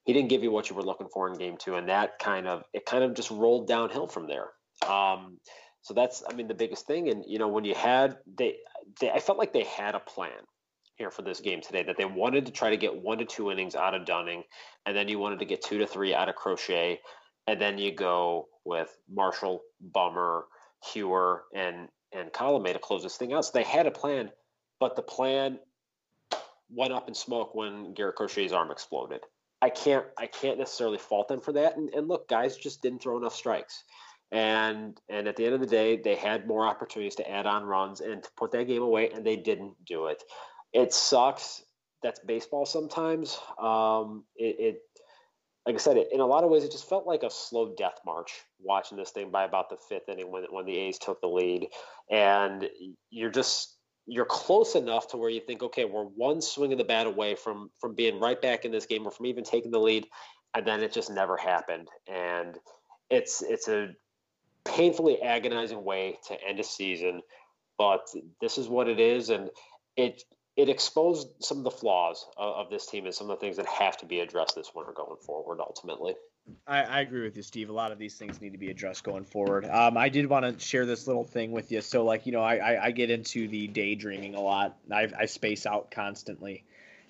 he didn't give you what you were looking for in game two, and that kind of it kind of just rolled downhill from there. Um, so that's I mean the biggest thing, and you know when you had they, they I felt like they had a plan here for this game today that they wanted to try to get one to two innings out of Dunning, and then you wanted to get two to three out of Crochet, and then you go with Marshall, Bummer, Heuer, and and Colomé to close this thing out. So they had a plan, but the plan went up in smoke when Garrett Crochet's arm exploded. I can't I can't necessarily fault them for that. And, and look, guys just didn't throw enough strikes. And and at the end of the day, they had more opportunities to add on runs and to put that game away, and they didn't do it. It sucks. That's baseball sometimes. Um, it, it like I said, it, in a lot of ways, it just felt like a slow death march watching this thing by about the fifth inning when when the A's took the lead, and you're just you're close enough to where you think, okay, we're one swing of the bat away from from being right back in this game, or from even taking the lead, and then it just never happened, and it's it's a painfully agonizing way to end a season, but this is what it is, and it it exposed some of the flaws of, of this team and some of the things that have to be addressed this winter going forward. Ultimately, I, I agree with you, Steve. A lot of these things need to be addressed going forward. Um, I did want to share this little thing with you. So, like, you know, I, I, I get into the daydreaming a lot. I, I space out constantly.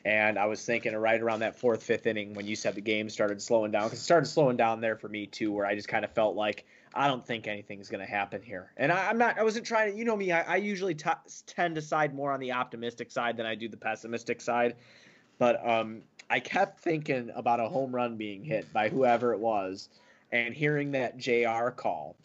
And I was thinking right around that fourth, fifth inning when you said the game started slowing down, because it started slowing down there for me too, where I just kind of felt like I don't think anything's going to happen here. And I, I'm not, I wasn't trying to, you know me, I, I usually t- tend to side more on the optimistic side than I do the pessimistic side. But um, I kept thinking about a home run being hit by whoever it was, and hearing that JR call.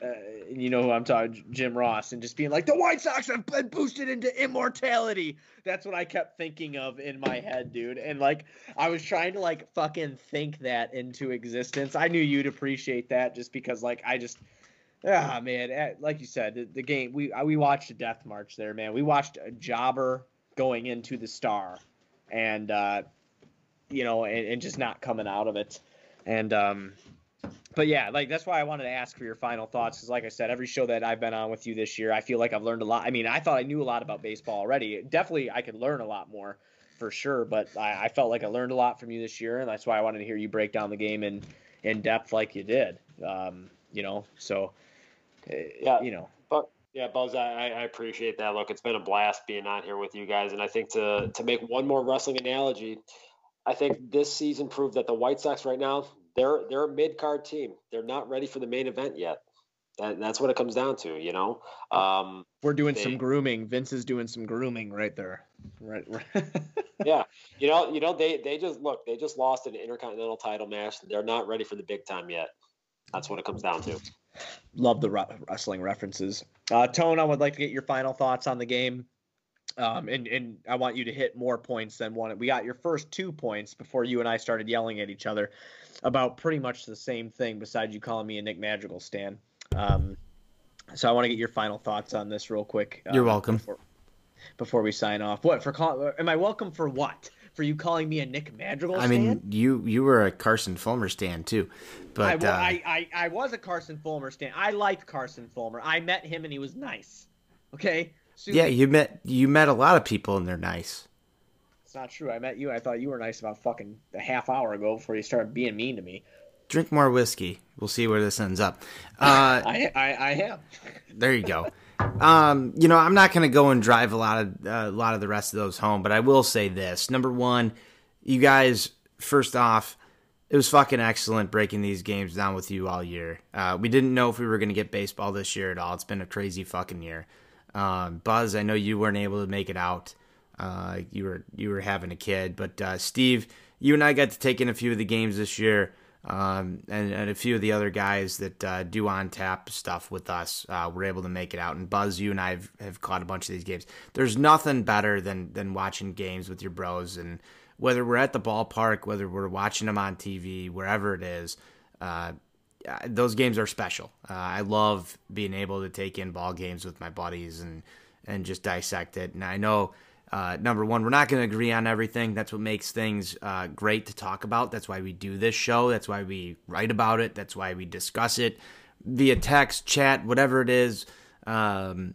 Uh, you know who I'm talking, Jim Ross, and just being like, the White Sox have been boosted into immortality. That's what I kept thinking of in my head, dude. And like, I was trying to like fucking think that into existence. I knew you'd appreciate that just because, like, I just, ah man. eh, Like you said, the, the game we uh, we watched a death march there, man. We watched a jobber going into the star, and uh, you know, and, and just not coming out of it. And um, but yeah, like that's why I wanted to ask for your final thoughts. Because like I said, every show that I've been on with you this year, I feel like I've learned a lot. I mean, I thought I knew a lot about baseball already. Definitely, I could learn a lot more for sure. But I, I felt like I learned a lot from you this year, and that's why I wanted to hear you break down the game in in depth like you did. Um, you know, so uh, Yeah. you know, But yeah, Buzz, I, I appreciate that. Look, it's been a blast being on here with you guys, and I think to to make one more wrestling analogy, I think this season proved that the White Sox right now they're they're a mid card team. They're not ready for the main event yet. That, that's what it comes down to, you know. Um, we're doing They- some grooming. Vince is doing some grooming right there. Right. right. [laughs] yeah, you know, you know, they they just look, they just lost an intercontinental title match. They're not ready for the big time yet. That's what it comes down to. Love the wrestling references. Uh, Tone, I would like to get your final thoughts on the game. Um, and, and I want you to hit more points than one. We got your first two points before you and I started yelling at each other about pretty much the same thing, besides you calling me a Nick Madrigal stan. Um, so I want to get your final thoughts on this real quick. uh, You're welcome. Before, before we sign off, what for? Call, am I welcome for what? For you calling me a Nick Madrigal I stan? mean, you you were a Carson Fulmer stand too, but wa- uh, I, I, I was a Carson Fulmer stan. I liked Carson Fulmer. I met him and he was nice. Okay. Yeah, you met you met a lot of people and they're nice. it's not true. I met you. I thought you were nice about fucking a half hour ago before you started being mean to me. Drink more whiskey. We'll see where this ends up. [laughs] Uh, I, I, I have. [laughs] there you go. Um, you know, I'm not going to go and drive a lot of uh, a lot of the rest of those home, but I will say this: number one, you guys. First off, it was fucking excellent breaking these games down with you all year. Uh, we didn't know if we were going to get baseball this year at all. It's been a crazy fucking year. Um, Buzz, I know you weren't able to make it out. Uh, you were you were having a kid, but uh, Steve, you and I got to take in a few of the games this year, um, and, and a few of the other guys that uh, do on tap stuff with us uh, were able to make it out. And Buzz, you and I have, have caught a bunch of these games. There's nothing better than than watching games with your bros, and whether we're at the ballpark, whether we're watching them on TV, wherever it is. Uh, those games are special. Uh, I love being able to take in ball games with my buddies and and just dissect it. And I know uh, number one, we're not going to agree on everything. That's what makes things uh, great to talk about. That's why we do this show. That's why we write about it. That's why we discuss it via text, chat, whatever it is, um,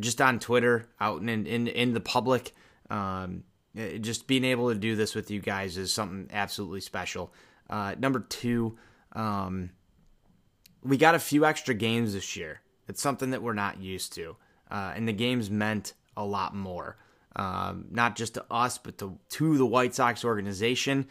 just on Twitter, out in in in the public. Um, just being able to do this with you guys is something absolutely special. Uh, number two. Um, we got a few extra games this year. It's something that we're not used to. Uh, and the games meant a lot more. Um, not just to us, but to, to the White Sox organization,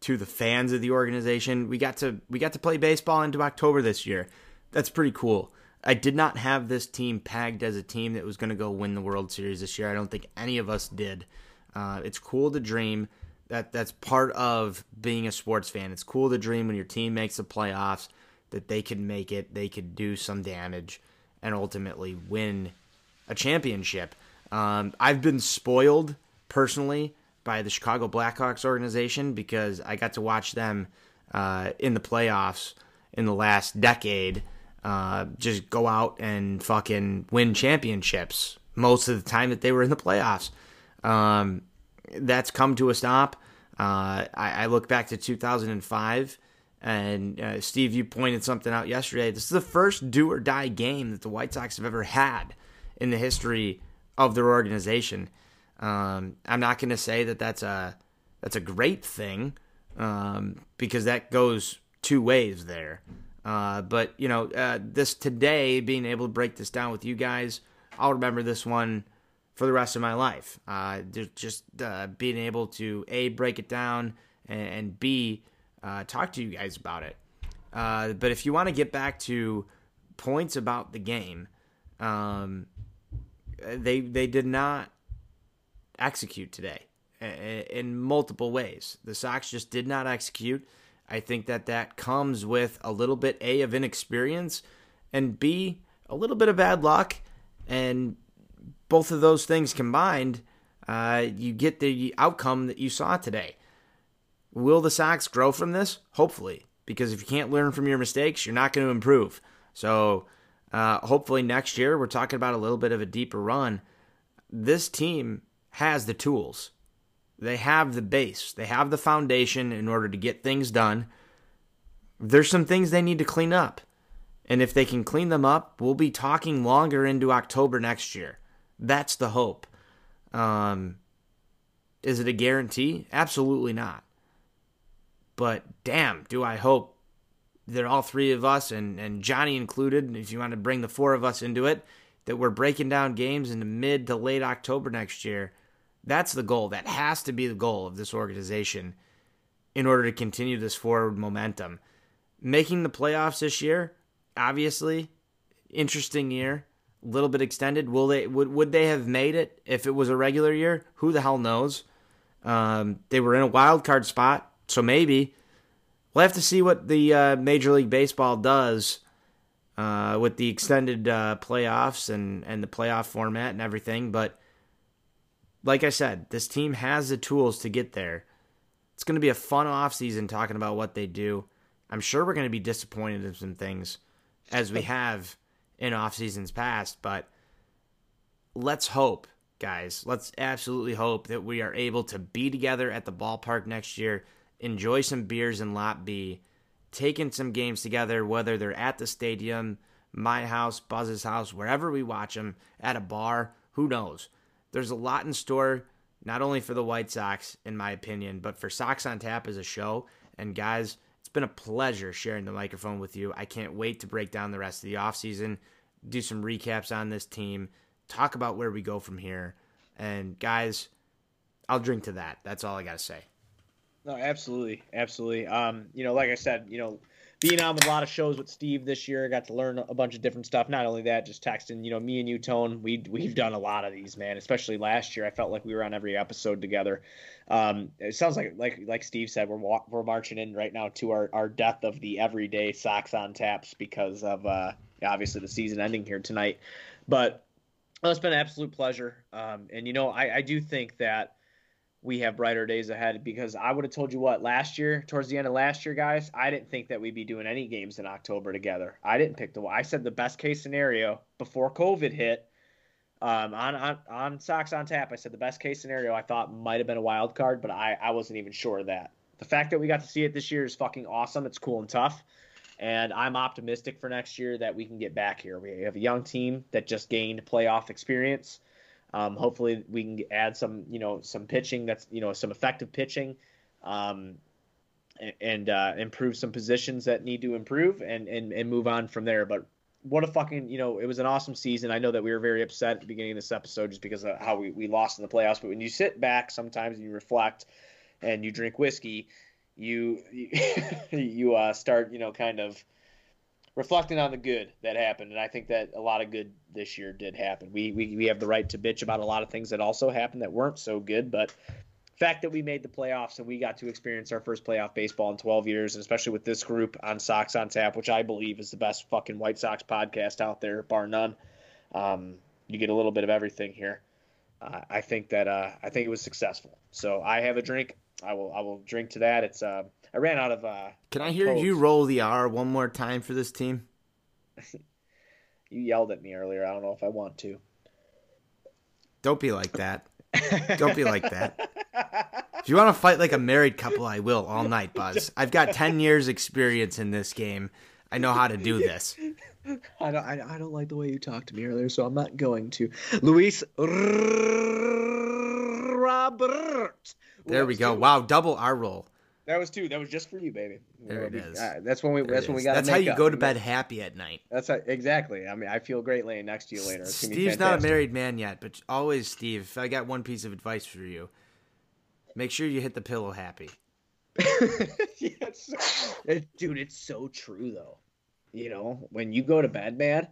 to the fans of the organization. We got to we got to play baseball into October this year. That's pretty cool. I did not have this team pegged as a team that was going to go win the World Series this year. I don't think any of us did. Uh, it's cool to dream. That that's part of being a sports fan. It's cool to dream when your team makes the playoffs that they could make it, they could do some damage, and ultimately win a championship. Um, I've been spoiled personally by the Chicago Blackhawks organization because I got to watch them uh, in the playoffs in the last decade uh, just go out and fucking win championships most of the time that they were in the playoffs. Um, that's come to a stop. Uh, I, I look back to 2005, and uh, Steve, you pointed something out yesterday. This is the first do or die game that the White Sox have ever had in the history of their organization. Um, I'm not going to say that that's a that's a great thing um, because that goes two ways there. Uh, but you know, uh, this today, being able to break this down with you guys, I'll remember this one for the rest of my life. Uh, just uh, being able to a break it down and, and b uh, talk to you guys about it. Uh, but if you want to get back to points about the game, um, they they did not execute today in multiple ways. The Sox just did not execute. I think that that comes with a little bit a of inexperience and b a little bit of bad luck and both of those things combined uh, you get the outcome that you saw today. Will the Sox grow from this? Hopefully, because if you can't learn from your mistakes, you're not going to improve. So Uh, hopefully next year we're talking about a little bit of a deeper run. This team has the tools. They have the base. They have the foundation in order to get things done. There's some things they need to clean up. And if they can clean them up, we'll be talking longer into October next year. That's the hope. Um, is it a guarantee? Absolutely not. But damn, do I hope that all three of us, and, and Johnny included, if you want to bring the four of us into it, that we're breaking down games in the mid to late October next year. That's the goal. That has to be the goal of this organization in order to continue this forward momentum. Making the playoffs this year, obviously, interesting year, a little bit extended. Will they would would they have made it if it was a regular year? Who the hell knows? Um, they were in a wild card spot, so maybe we'll have to see what the uh, Major League Baseball does uh, with the extended uh, playoffs and and the playoff format and everything. But like I said, this team has the tools to get there. It's going to be a fun offseason talking about what they do. I'm sure we're going to be disappointed in some things as we have in off seasons past, but let's hope, guys. Let's absolutely hope that we are able to be together at the ballpark next year, enjoy some beers in Lot B, taking some games together, whether they're at the stadium, my house, Buzz's house, wherever we watch them, at a bar, who knows? There's a lot in store, not only for the White Sox, in my opinion, but for Sox on Tap as a show. And guys, it's been a pleasure sharing the microphone with you. I can't wait to break down the rest of the offseason, do some recaps on this team, talk about where we go from here. And guys, I'll drink to that. That's all I got to say. No, absolutely, absolutely. Um, you know, like I said, you know, being on with a lot of shows with Steve this year, I got to learn a bunch of different stuff. Not only that, just texting. You know, me and you, Tone, we we've done a lot of these, man. Especially last year, I felt like we were on every episode together. Um, it sounds like like like Steve said, we're we're marching in right now to our our death of the everyday Sox on Taps because of uh, obviously the season ending here tonight. But well, it's been an absolute pleasure. Um, and you know, I, I do think that we have brighter days ahead because I would have told you what last year, towards the end of last year, guys, I didn't think that we'd be doing any games in October together. I didn't pick the. I said the best case scenario before COVID hit. Um, on on on Sox on tap, I said the best case scenario I thought might have been a wild card, but I I wasn't even sure of that. The fact that we got to see it this year is fucking awesome. It's cool and tough, and I'm optimistic for next year that we can get back here. We have a young team that just gained playoff experience. Um, hopefully, we can add some, you know, some pitching that's, you know, some effective pitching, um, and uh, improve some positions that need to improve, and, and and move on from there. But what a fucking, you know, it was an awesome season. I know that we were very upset at the beginning of this episode just because of how we, we lost in the playoffs. But when you sit back sometimes and you reflect, and you drink whiskey, you you, [laughs] you uh, start, you know, kind of reflecting on the good that happened, and I think that a lot of good this year did happen. We, we we have the right to bitch about a lot of things that also happened that weren't so good, but fact that we made the playoffs and we got to experience our first playoff baseball in 12 years, and especially with this group on Sox on Tap, which I believe is the best fucking White Sox podcast out there, bar none. Um, you get a little bit of everything here. Uh, I think that uh, I think it was successful. So I have a drink. I will I will drink to that. It's uh, I ran out of. Uh, Can I hear you roll the R one more time for this team? [laughs] you yelled at me earlier. I don't know if I want to. Don't be like that. [laughs] don't be like that. If you want to fight like a married couple, I will all night, Buzz. [laughs] I've got ten years experience in this game. I know how to do this. I don't. I, I don't like the way you talked to me earlier, so I'm not going to. Luis Robert. There we go. Wow, double R roll. That was two. That was just for you, baby. There it is. Uh, that's when we. There that's when we got. That's how you go to bed happy at night. That's how, exactly. I mean, I feel great laying next to you later. Steve's not a married man yet, but always, Steve. I got one piece of advice for you, make sure you hit the pillow happy. [laughs] yeah, so, dude, it's so true though. You know, when you go to bed, man.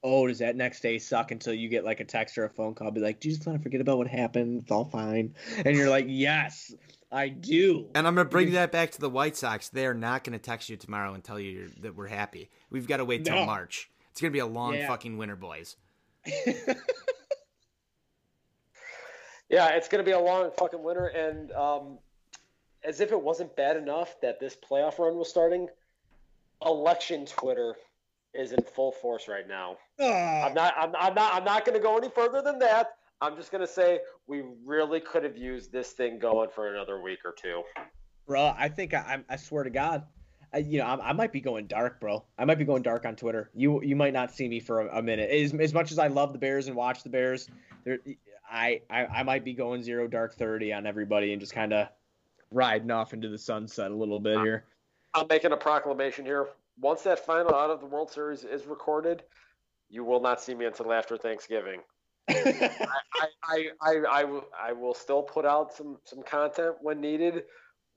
Oh, does that next day suck until you get like a text or a phone call? Be like, do you just want to forget about what happened? It's all fine. And you're like, yes. I do. And I'm going to bring that back to the White Sox. They are not going to text you tomorrow and tell you that we're happy. We've got to wait till no. March. It's going to be a long yeah. fucking winter, boys. [laughs] yeah, it's going to be a long fucking winter. And um, as if it wasn't bad enough that this playoff run was starting, election Twitter is in full force right now. Oh, I'm not. I'm, I'm not. I'm not going to go any further than that. I'm just going to say we really could have used this thing going for another week or two. bro. I think I, I swear to God, I, you know, I, I might be going dark, bro. I might be going dark on Twitter. You you might not see me for a, a minute. As, as much as I love the Bears and watch the Bears, there, I, I I might be going zero dark thirty on everybody and just kind of riding off into the sunset a little bit here. I'm making a proclamation here. Once that final out of the World Series is recorded, you will not see me until after Thanksgiving. I, I, I, I, will, still put out some, some content when needed,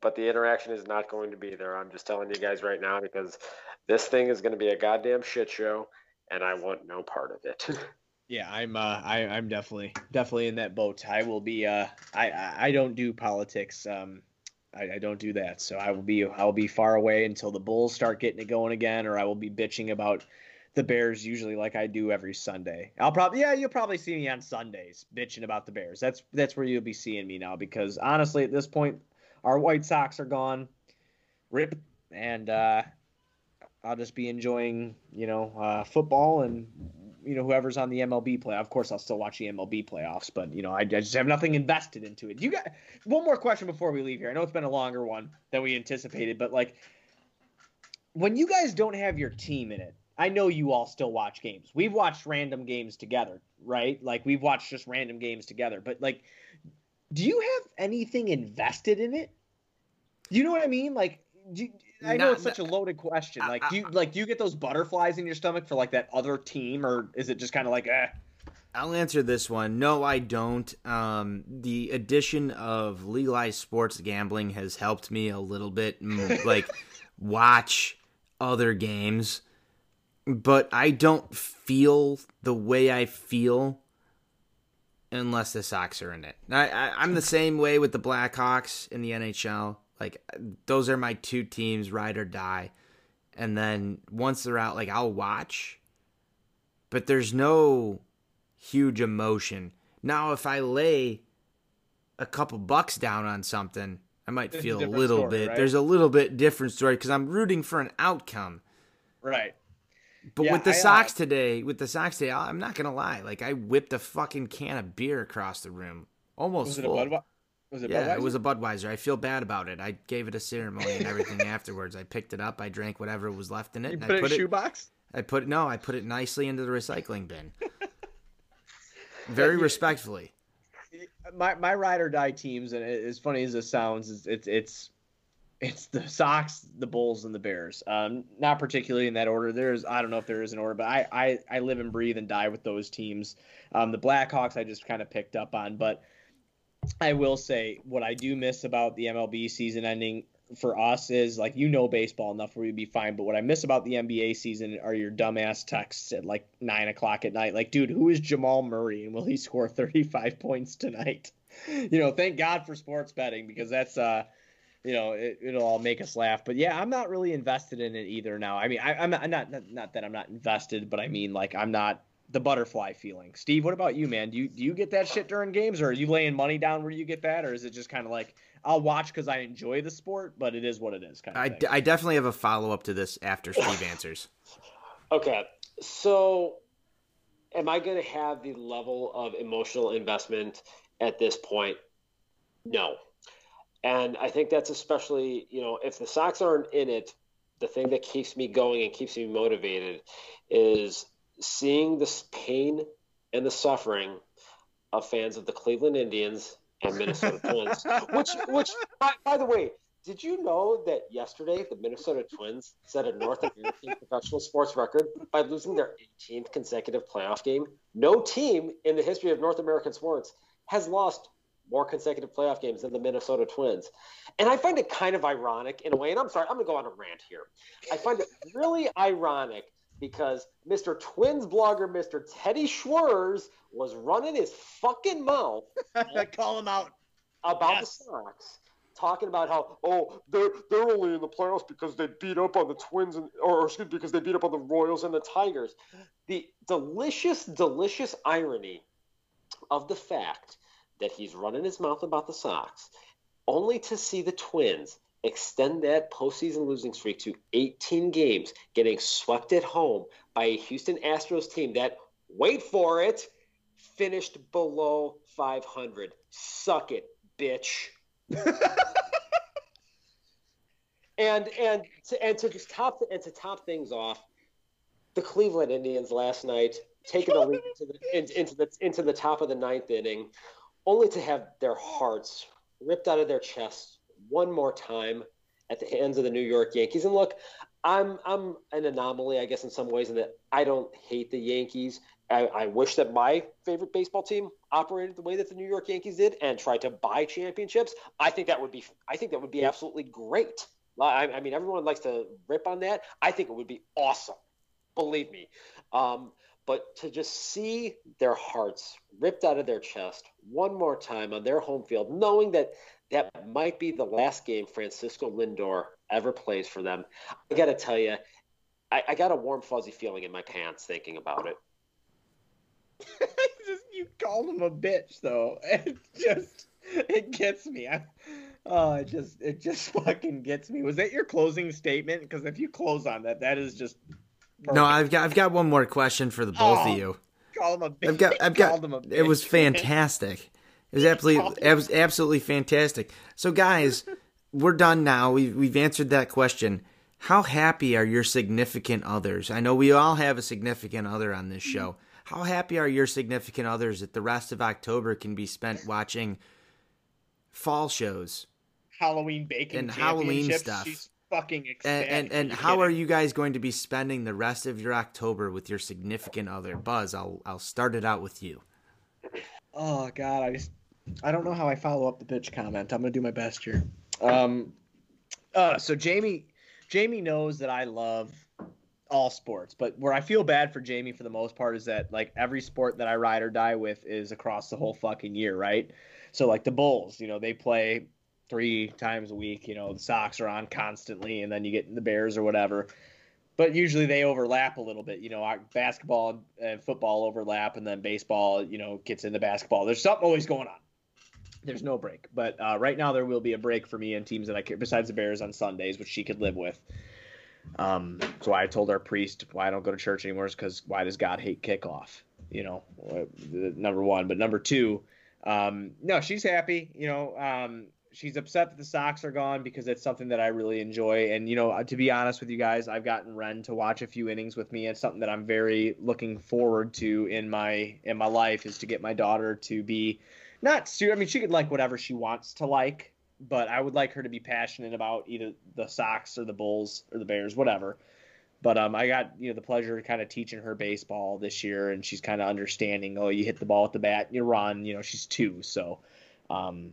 but the interaction is not going to be there. I'm just telling you guys right now because this thing is going to be a goddamn shit show, and I want no part of it. [laughs] Yeah, I'm uh I, I'm definitely definitely in that boat. I will be uh I I I don't do politics. Um I, I don't do that. So I will be I will be far away until the Bulls start getting it going again, or I will be bitching about the Bears usually like I do every Sunday. I'll probably yeah, you'll probably see me on Sundays bitching about the Bears. That's that's where you'll be seeing me now because honestly at this point our White Sox are gone. Rip and uh I'll just be enjoying, you know, uh, football and you know whoever's on the MLB play. Of course, I'll still watch the MLB playoffs, but you know I, I just have nothing invested into it. You got one more question before we leave here. I know it's been a longer one than we anticipated, but like when you guys don't have your team in it, I know you all still watch games. We've watched random games together, right? Like we've watched just random games together. But like, do you have anything invested in it? You know what I mean? Like, do you, I know Not- it's such a loaded question. Like, I- do you like do you get those butterflies in your stomach for like that other team, or is it just kind of like, eh? I'll answer this one. No, I don't. Um, the addition of legalized sports gambling has helped me a little bit, like [laughs] watch other games, but I don't feel the way I feel unless the Sox are in it. I, I, I'm the same way with the Blackhawks in the NHL. Like those are my two teams, ride or die. And then once they're out, like I'll watch, but there's no huge emotion. Now, if I lay a couple bucks down on something, I might It's feel a little story, bit. right? There's a little bit different story because I'm rooting for an outcome. Right. But Yeah, with the I, uh, today, with the Sox today, I'm not gonna lie. Like I whipped a fucking can of beer across the room, almost Was it a full. Budweiser? Was it yeah, Budweiser? it was a Budweiser. I feel bad about it. I gave it a ceremony and everything [laughs] afterwards. I picked it up. I drank whatever was left in it. You and put I it in a shoebox? I put no. I put it nicely into the recycling bin. [laughs] Very respectfully. my my ride or die teams, and as funny as this sounds, it's it's it's the Sox, the Bulls, and the Bears. Um, not particularly in that order. There's I don't know if there is an order, but I I, I live and breathe and die with those teams. Um, the Blackhawks I just kind of picked up on, but I will say what I do miss about the MLB season ending for us is like you know baseball enough where you'd be fine, but what I miss about the NBA season are your dumbass texts at like nine o'clock at night. Like, dude, who is Jamal Murray and will he [laughs] score thirty five points tonight? [laughs] You know, thank God for sports betting because that's uh you know, it, it'll all make us laugh. But yeah, I'm not really invested in it either now. I mean, I, I'm not, not not not that I'm not invested, but I mean like I'm not the butterfly feeling. Steve, what about you, man? Do you do you get that shit during games, or are you laying money down where you get that, or is it just kind of like I'll watch because I enjoy the sport, but it is what it is kind of I. I definitely have a follow up to this after Steve answers. [laughs] Okay, so am I going to have the level of emotional investment at this point? No. And I think that's especially, you know, if the Sox aren't in it, the thing that keeps me going and keeps me motivated is seeing this pain and the suffering of fans of the Cleveland Indians and Minnesota [laughs] Twins. Which, which, by, by the way, did you know that yesterday the Minnesota Twins set a North American [laughs] professional sports record by losing their 18th consecutive playoff game? No team in the history of North American sports has lost more consecutive playoff games than the Minnesota Twins. And I find it kind of ironic in a way, and I'm sorry, I'm going to go on a rant here. I find it really ironic because Mr. Twins blogger, Mr. Teddy Schwartz, was running his fucking mouth [laughs] Call him out. about Yes. the Sox, talking about how oh they're they're only in the playoffs because they beat up on the Twins and or, or excuse me because they beat up on the Royals and the Tigers. The delicious, delicious irony of the fact that he's running his mouth about the Sox, only to see the Twins extend that postseason losing streak to 18 games, getting swept at home by a Houston Astros team that, wait for it, finished below 500. Suck it, bitch. [laughs] and and to, and to just top and to top things off, the Cleveland Indians last night taking the lead into the, into the into the top of the ninth inning, only to have their hearts ripped out of their chests one more time at the hands of the New York Yankees. And look, I'm I'm an anomaly, I guess, in some ways, in that I don't hate the Yankees. I, I, wish that my favorite baseball team operated the way that the New York Yankees did and tried to buy championships. I think that would be I think that would be absolutely great. I, I mean, everyone likes to rip on that. I think it would be awesome. Believe me. Um, but to just see their hearts ripped out of their chest one more time on their home field, knowing that that might be the last game Francisco Lindor ever plays for them, I got to tell you, I, I, got a warm, fuzzy feeling in my pants thinking about it. [laughs] just you called him a bitch, though. [laughs] It just it gets me. I, oh, it just it just [laughs] fucking gets me. Was that your closing statement? Because if you close on that, that is just. No, I've got I've got one more question for the both oh, of you. Call him a bitch. I've got I've got it was fantastic. It was absolutely it was absolutely fantastic. So guys, [laughs] we're done now. We've we've answered that question. How happy are your significant others? I know we all have a significant other on this mm-hmm. show. How happy are your significant others that the rest of October can be spent watching fall shows, Halloween baking, and Halloween stuff? She's fucking ecstatic. And and, and how kidding? are you guys going to be spending the rest of your October with your significant other? Buzz, I'll I'll start it out with you. Oh God, I just I don't know how I follow up the bitch comment. I'm gonna do my best here. Um, uh, so Jamie, Jamie knows that I love all sports, but where I feel bad for Jamie for the most part is that like every sport that I ride or die with is across the whole fucking year, right? So like the Bulls, you know, they play three times a week. You know, the Sox are on constantly, and then you get the Bears or whatever. But usually they overlap a little bit. You know, basketball and football overlap, and then baseball, you know, gets into basketball. There's something always going on. There's no break. But uh, right now there will be a break for me and teams that I care, besides the Bears on Sundays, which she could live with. Um, so I told our priest why I don't go to church anymore is because why does God hate kickoff? You know, uh, number one. But number two, um, no, she's happy. You know, um, she's upset that the Sox are gone because it's something that I really enjoy. And you know, to be honest with you guys, I've gotten Ren to watch a few innings with me. It's something that I'm very looking forward to in my in my life is to get my daughter to be not. I mean, she could like whatever she wants to like, but I would like her to be passionate about either the Sox or the Bulls or the Bears, whatever. But um, I got you know the pleasure of kind of teaching her baseball this year, and she's kind of understanding. Oh, you hit the ball at the bat, you run. You know, she's two, so um,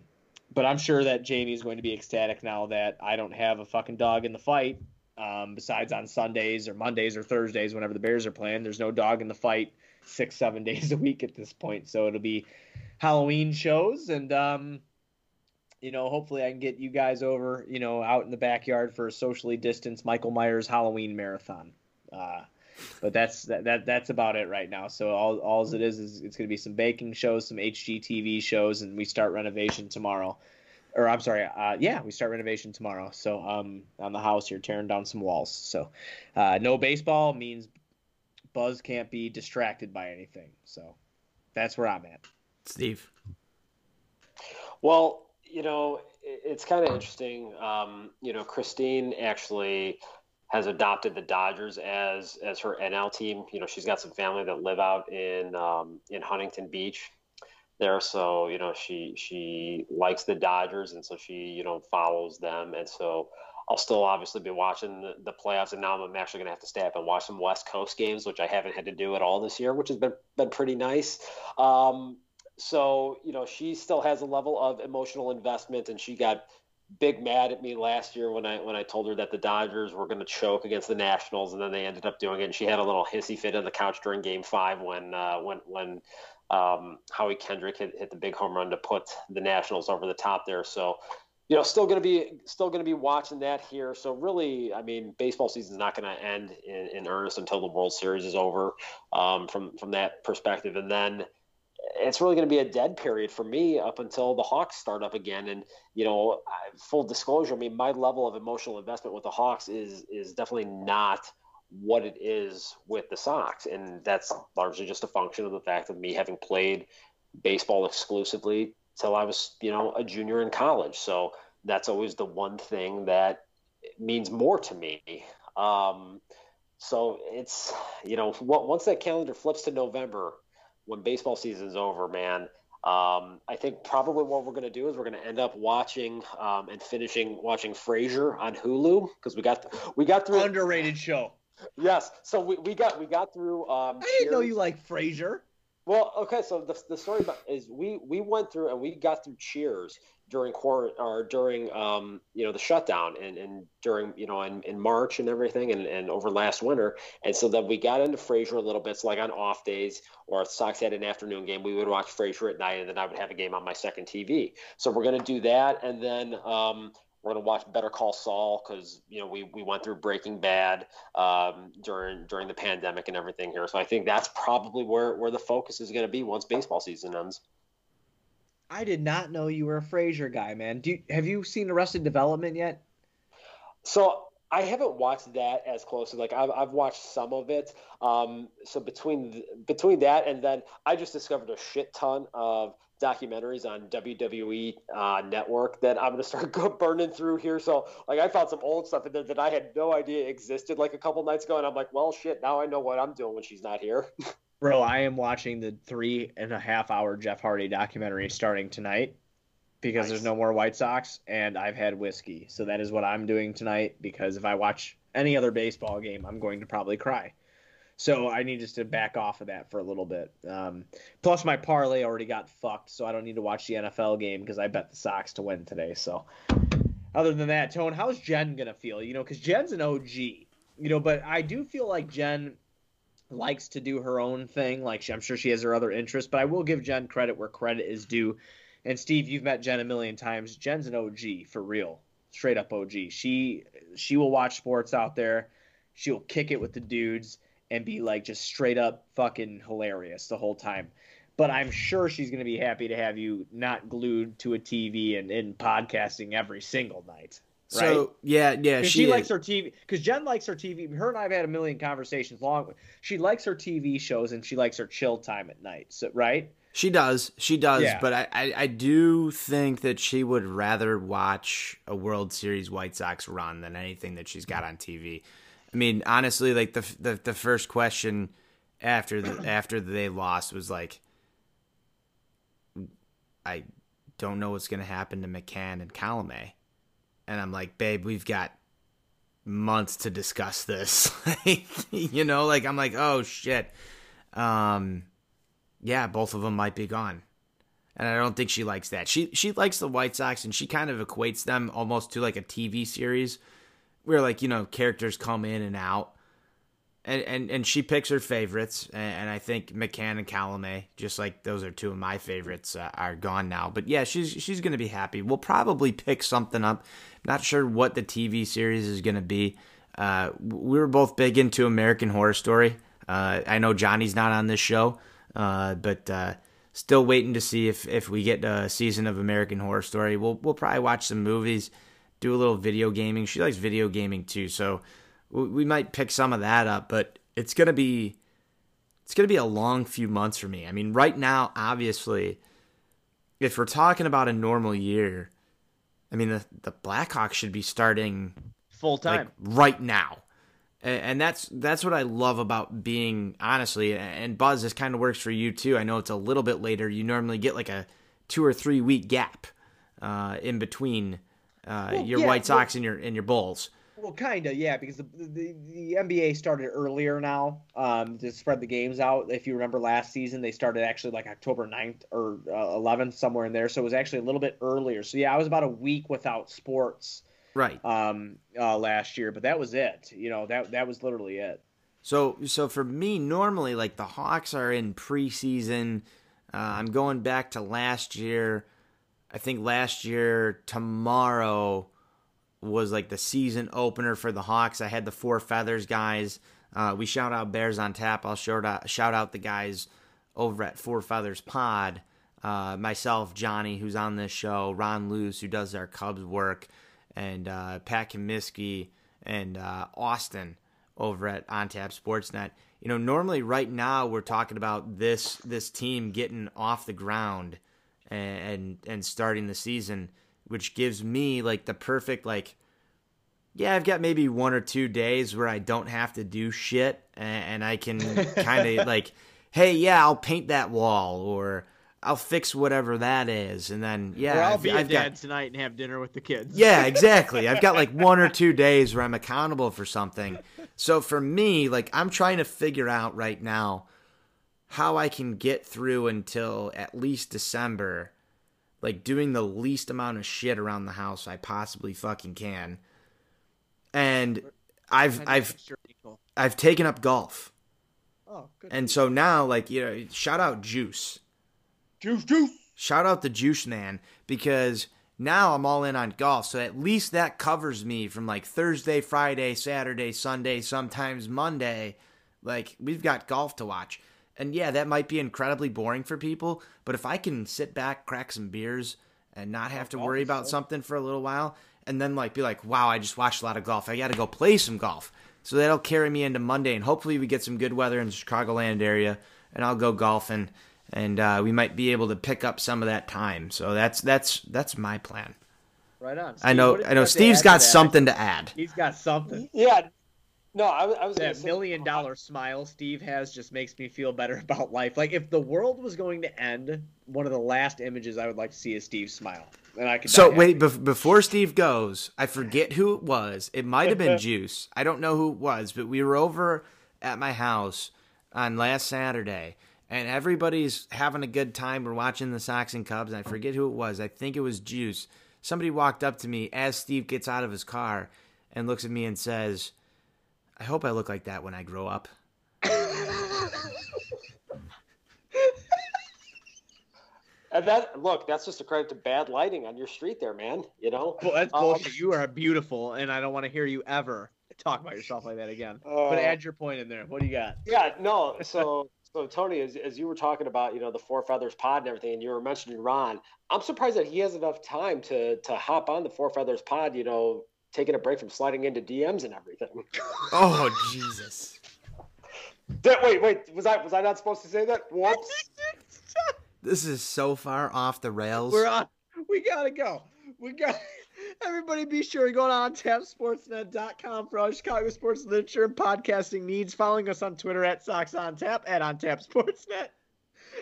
but I'm sure that Jamie is going to be ecstatic now that I don't have a fucking dog in the fight. Um, besides on Sundays or Mondays or Thursdays, whenever the Bears are playing, there's no dog in the fight six, seven [laughs] days a week at this point. So it'll be Halloween shows, and um, you know, hopefully I can get you guys over, you know, out in the backyard for a socially distanced Michael Myers Halloween marathon. Uh, but that's that, that that's about it right now. So all all it is is it's going to be some baking shows, some HGTV shows, and we start renovation tomorrow. Or I'm sorry, uh, yeah, we start renovation tomorrow. So um, on the house, you're tearing down some walls. So uh, no baseball means Buzz can't be distracted by anything. So that's where I'm at. Steve. Well, you know, it's kind of interesting. Um, you know, Christine actually has adopted the Dodgers as as her NL team. You know, she's got some family that live out in um, in Huntington Beach there, so you know she she likes the Dodgers, and so she you know follows them, and so. I'll still obviously be watching the, playoffs, and now I'm actually going to have to stay up and watch some West Coast games, which I haven't had to do at all this year, which has been been pretty nice. Um, so you know, she still has a level of emotional investment, and she got big mad at me last year when I when I told her that the Dodgers were going to choke against the Nationals, and then they ended up doing it. And she had a little hissy fit on the couch during Game Five when uh, when when um, Howie Kendrick hit, hit the big home run to put the Nationals over the top there. So. You know, still going to be still going to be watching that here. So really, I mean, baseball season is not going to end in, in, earnest until the World Series is over. Um, from from that perspective, and then it's really going to be a dead period for me up until the Hawks start up again. And you know, full disclosure, I mean, my level of emotional investment with the Hawks is is definitely not what it is with the Sox, and that's largely just a function of the fact of me having played baseball exclusively till I was, you know, a junior in college. So that's always the one thing that means more to me. Um, so it's, you know, once that calendar flips to November, when baseball season's over, man, um, I think probably what we're going to do is we're going to end up watching um, and finishing watching Frasier on Hulu because we got we got through underrated show. Yes, so we, we got we got through. Um, I didn't know you like Frasier. Well, okay, so the, the story is we we went through and we got through Cheers during quarant or during um you know the shutdown and and during you know in, in March and everything and, and over last winter and so then we got into Frasier a little bit so like on off days or if Sox had an afternoon game we would watch Frasier at night and then I would have a game on my second TV so we're gonna do that and then um we're gonna watch Better Call Saul because you know we, we went through Breaking Bad um, during during the pandemic and everything here. So I think that's probably where where the focus is gonna be once baseball season ends. I did not know you were a Frasier guy, man. Do you, have you seen Arrested Development yet? So I haven't watched that as closely. Like I've, I've watched some of it. Um, so between between that and then I just discovered a shit ton of documentaries on WWE uh, Network that I'm gonna start [laughs] go burning through here. So like I found some old stuff there that I had no idea existed like a couple nights ago, and I'm like, well, shit, now I know what I'm doing when she's not here. [laughs] Bro, I am watching the three and a half hour Jeff Hardy documentary starting tonight because nice. there's no more White Sox and I've had whiskey. So that is what I'm doing tonight because if I watch any other baseball game, I'm going to probably cry. So I need just to back off of that for a little bit. Um, plus, my parlay already got fucked, so I don't need to watch the NFL game because I bet the Sox to win today. So, other than that, Tone, how's Jen gonna feel? You know, because Jen's an OG. You know, but I do feel like Jen likes to do her own thing. Like I'm sure she has her other interests, but I will give Jen credit where credit is due. And Steve, you've met Jen a million times. Jen's an OG for real, straight up OG. She she will watch sports out there. She'll kick it with the dudes and be like just straight up fucking hilarious the whole time. But I'm sure she's going to be happy to have you not glued to a TV and in podcasting every single night. Right? So yeah, yeah, she, she likes her TV because Jen likes her TV. Her and I have had a million conversations long. She likes her TV shows and she likes her chill time at night. So right, she does, she does. Yeah. But I, I, I do think that she would rather watch a World Series White Sox run than anything that she's got on TV. I mean, honestly, like the the, the first question after the, [clears throat] after they lost was like, I don't know what's gonna happen to McCann and Colomé, and I'm like, babe, we've got months to discuss this. [laughs] you know, like I'm like, oh shit, um, yeah, both of them might be gone. And I don't think she likes that. She she likes the White Sox and she kind of equates them almost to like a TV series where like you know characters come in and out, and and, and she picks her favorites, and, and I think McCann and Colomé, just like those are two of my favorites, uh, are gone now. But yeah, she's she's gonna be happy. We'll probably pick something up. Not sure what the TV series is gonna be. Uh, we were both big into American Horror Story. Uh, I know Johnny's not on this show, uh, but uh, still waiting to see if, if we get a season of American Horror Story. We'll we'll probably watch some movies do a little video gaming. She likes video gaming too, so we might pick some of that up. But it's gonna be it's gonna be a long few months for me. I mean, right now, obviously, if we're talking about a normal year, I mean the the Blackhawks should be starting full time like, right now. And, that's that's what I love about being honestly. And Buzz, this kind of works for you too. I know it's a little bit later. You normally get like a two or three week gap uh, in between uh, well, your yeah, White Sox well, and your and your Bulls. Well, kind of, yeah, because the, the, the NBA started earlier now um, to spread the games out. If you remember last season, they started actually like October 9th or uh, 11th, somewhere in there. So it was actually a little bit earlier. So yeah, I was about a week without sports, right? Um, uh, last year, but that was it. You know, that that was literally it. So so for me, normally like the Hawks are in preseason. Uh, I'm going back to last year. I think last year tomorrow was like the season opener for the Hawks. I had the four feathers guys. Uh, we shout out Bears on tap. I'll shout out shout out the guys over at Four Feathers Pod. Uh, myself, Johnny, who's on this show, Ron Luce, who does our Cubs work, and uh, Pat Comiskey and uh, Austin over at OnTap Sportsnet. You know, normally right now we're talking about this this team getting off the ground and and, and starting the season, which gives me like the perfect like yeah, I've got maybe one or two days where I don't have to do shit and, and I can kind of [laughs] like, hey, yeah, I'll paint that wall or I'll fix whatever that is, and then yeah, or I'll I've, be I've dad got tonight and have dinner with the kids. yeah, [laughs] exactly. I've got like one or two days where I'm accountable for something. So for me, like I'm trying to figure out right now how I can get through until at least December, like doing the least amount of shit around the house I possibly fucking can. And I've I've I've taken up golf. Oh, good. And so now like, you know, shout out Juice. juice, juice. Shout out the Juice Man because now I'm all in on golf. So at least that covers me from like Thursday, Friday, Saturday, Sunday, sometimes Monday. Like we've got golf to watch. And yeah, that might be incredibly boring for people, but if I can sit back, crack some beers, and not have to golf worry about fun. something for a little while, and then like be like, wow, I just watched a lot of golf. I got to go play some golf. So that'll carry me into Monday, and hopefully we get some good weather in the Chicagoland area, and I'll go golfing, and uh, we might be able to pick up some of that time. So that's that's that's my plan. Right on. I know what did I know have to Steve's to got something to add. He's got something. Yeah. No, I, was- I was gonna That say- million dollar smile Steve has just makes me feel better [laughs] about life. Like if the world was going to end, one of the last images I would like to see is Steve's smile, and I could. So wait, happy. bef- before Steve goes, I forget who it was. It might have been [laughs] Juice. I don't know who it was, but we were over at my house on last Saturday, and everybody's having a good time. We're watching the Sox and Cubs. And I forget who it was. I think it was Juice. Somebody walked up to me as Steve gets out of his car and looks at me and says, "I hope I look like that when I grow up." And that look, that's just a credit to bad lighting on your street there, man. You know. Well, that's Um, bullshit. You are beautiful, and I don't want to hear you ever talk about yourself like that again. Uh, but add your point in there. What do you got? Yeah, no. So, so Tony, as, as you were talking about, you know, the Four Feathers Pod and everything, and you were mentioning Ron, I'm surprised that he has enough time to to hop on the Four Feathers Pod. You know, taking a break from sliding into DMs and everything. Oh Jesus! That- wait, wait, was I was I not supposed to say that? Whoops. [laughs] This is so far off the rails. We're on. We gotta go. We got. Everybody, be sure to go on tapsportsnet.com for all Chicago sports literature and podcasting needs. Following us on Twitter at Sox on Tap at on Tap Sportsnet.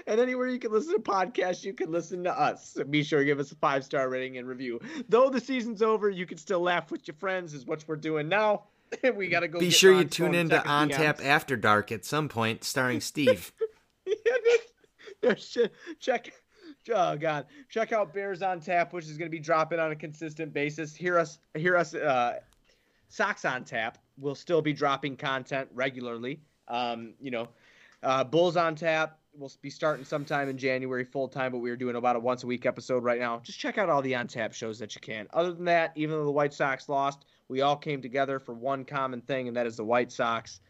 And anywhere you can listen to podcasts, you can listen to us. So be sure to give us a five star rating and review. Though the season's over, you can still laugh with your friends, is what we're doing now. [laughs] we gotta go. Be sure you tune in to On Tap After Dark at some point, starring Steve. [laughs] Shit. Check. Oh God! Check out Bears on Tap, which is going to be dropping on a consistent basis. Hear us, hear us. Uh, Sox on Tap will still be dropping content regularly. Um, you know, uh, Bulls on Tap will be starting sometime in January full time, but we're doing about a once a week episode right now. Just check out all the on tap shows that you can. Other than that, even though the White Sox lost, we all came together for one common thing, and that is the White Sox.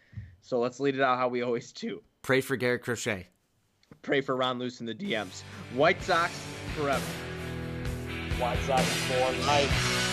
So let's lead it out how we always do Pray for Garrett Crochet. pray for Ron Luce in the DMs. White Sox forever. White Sox for life.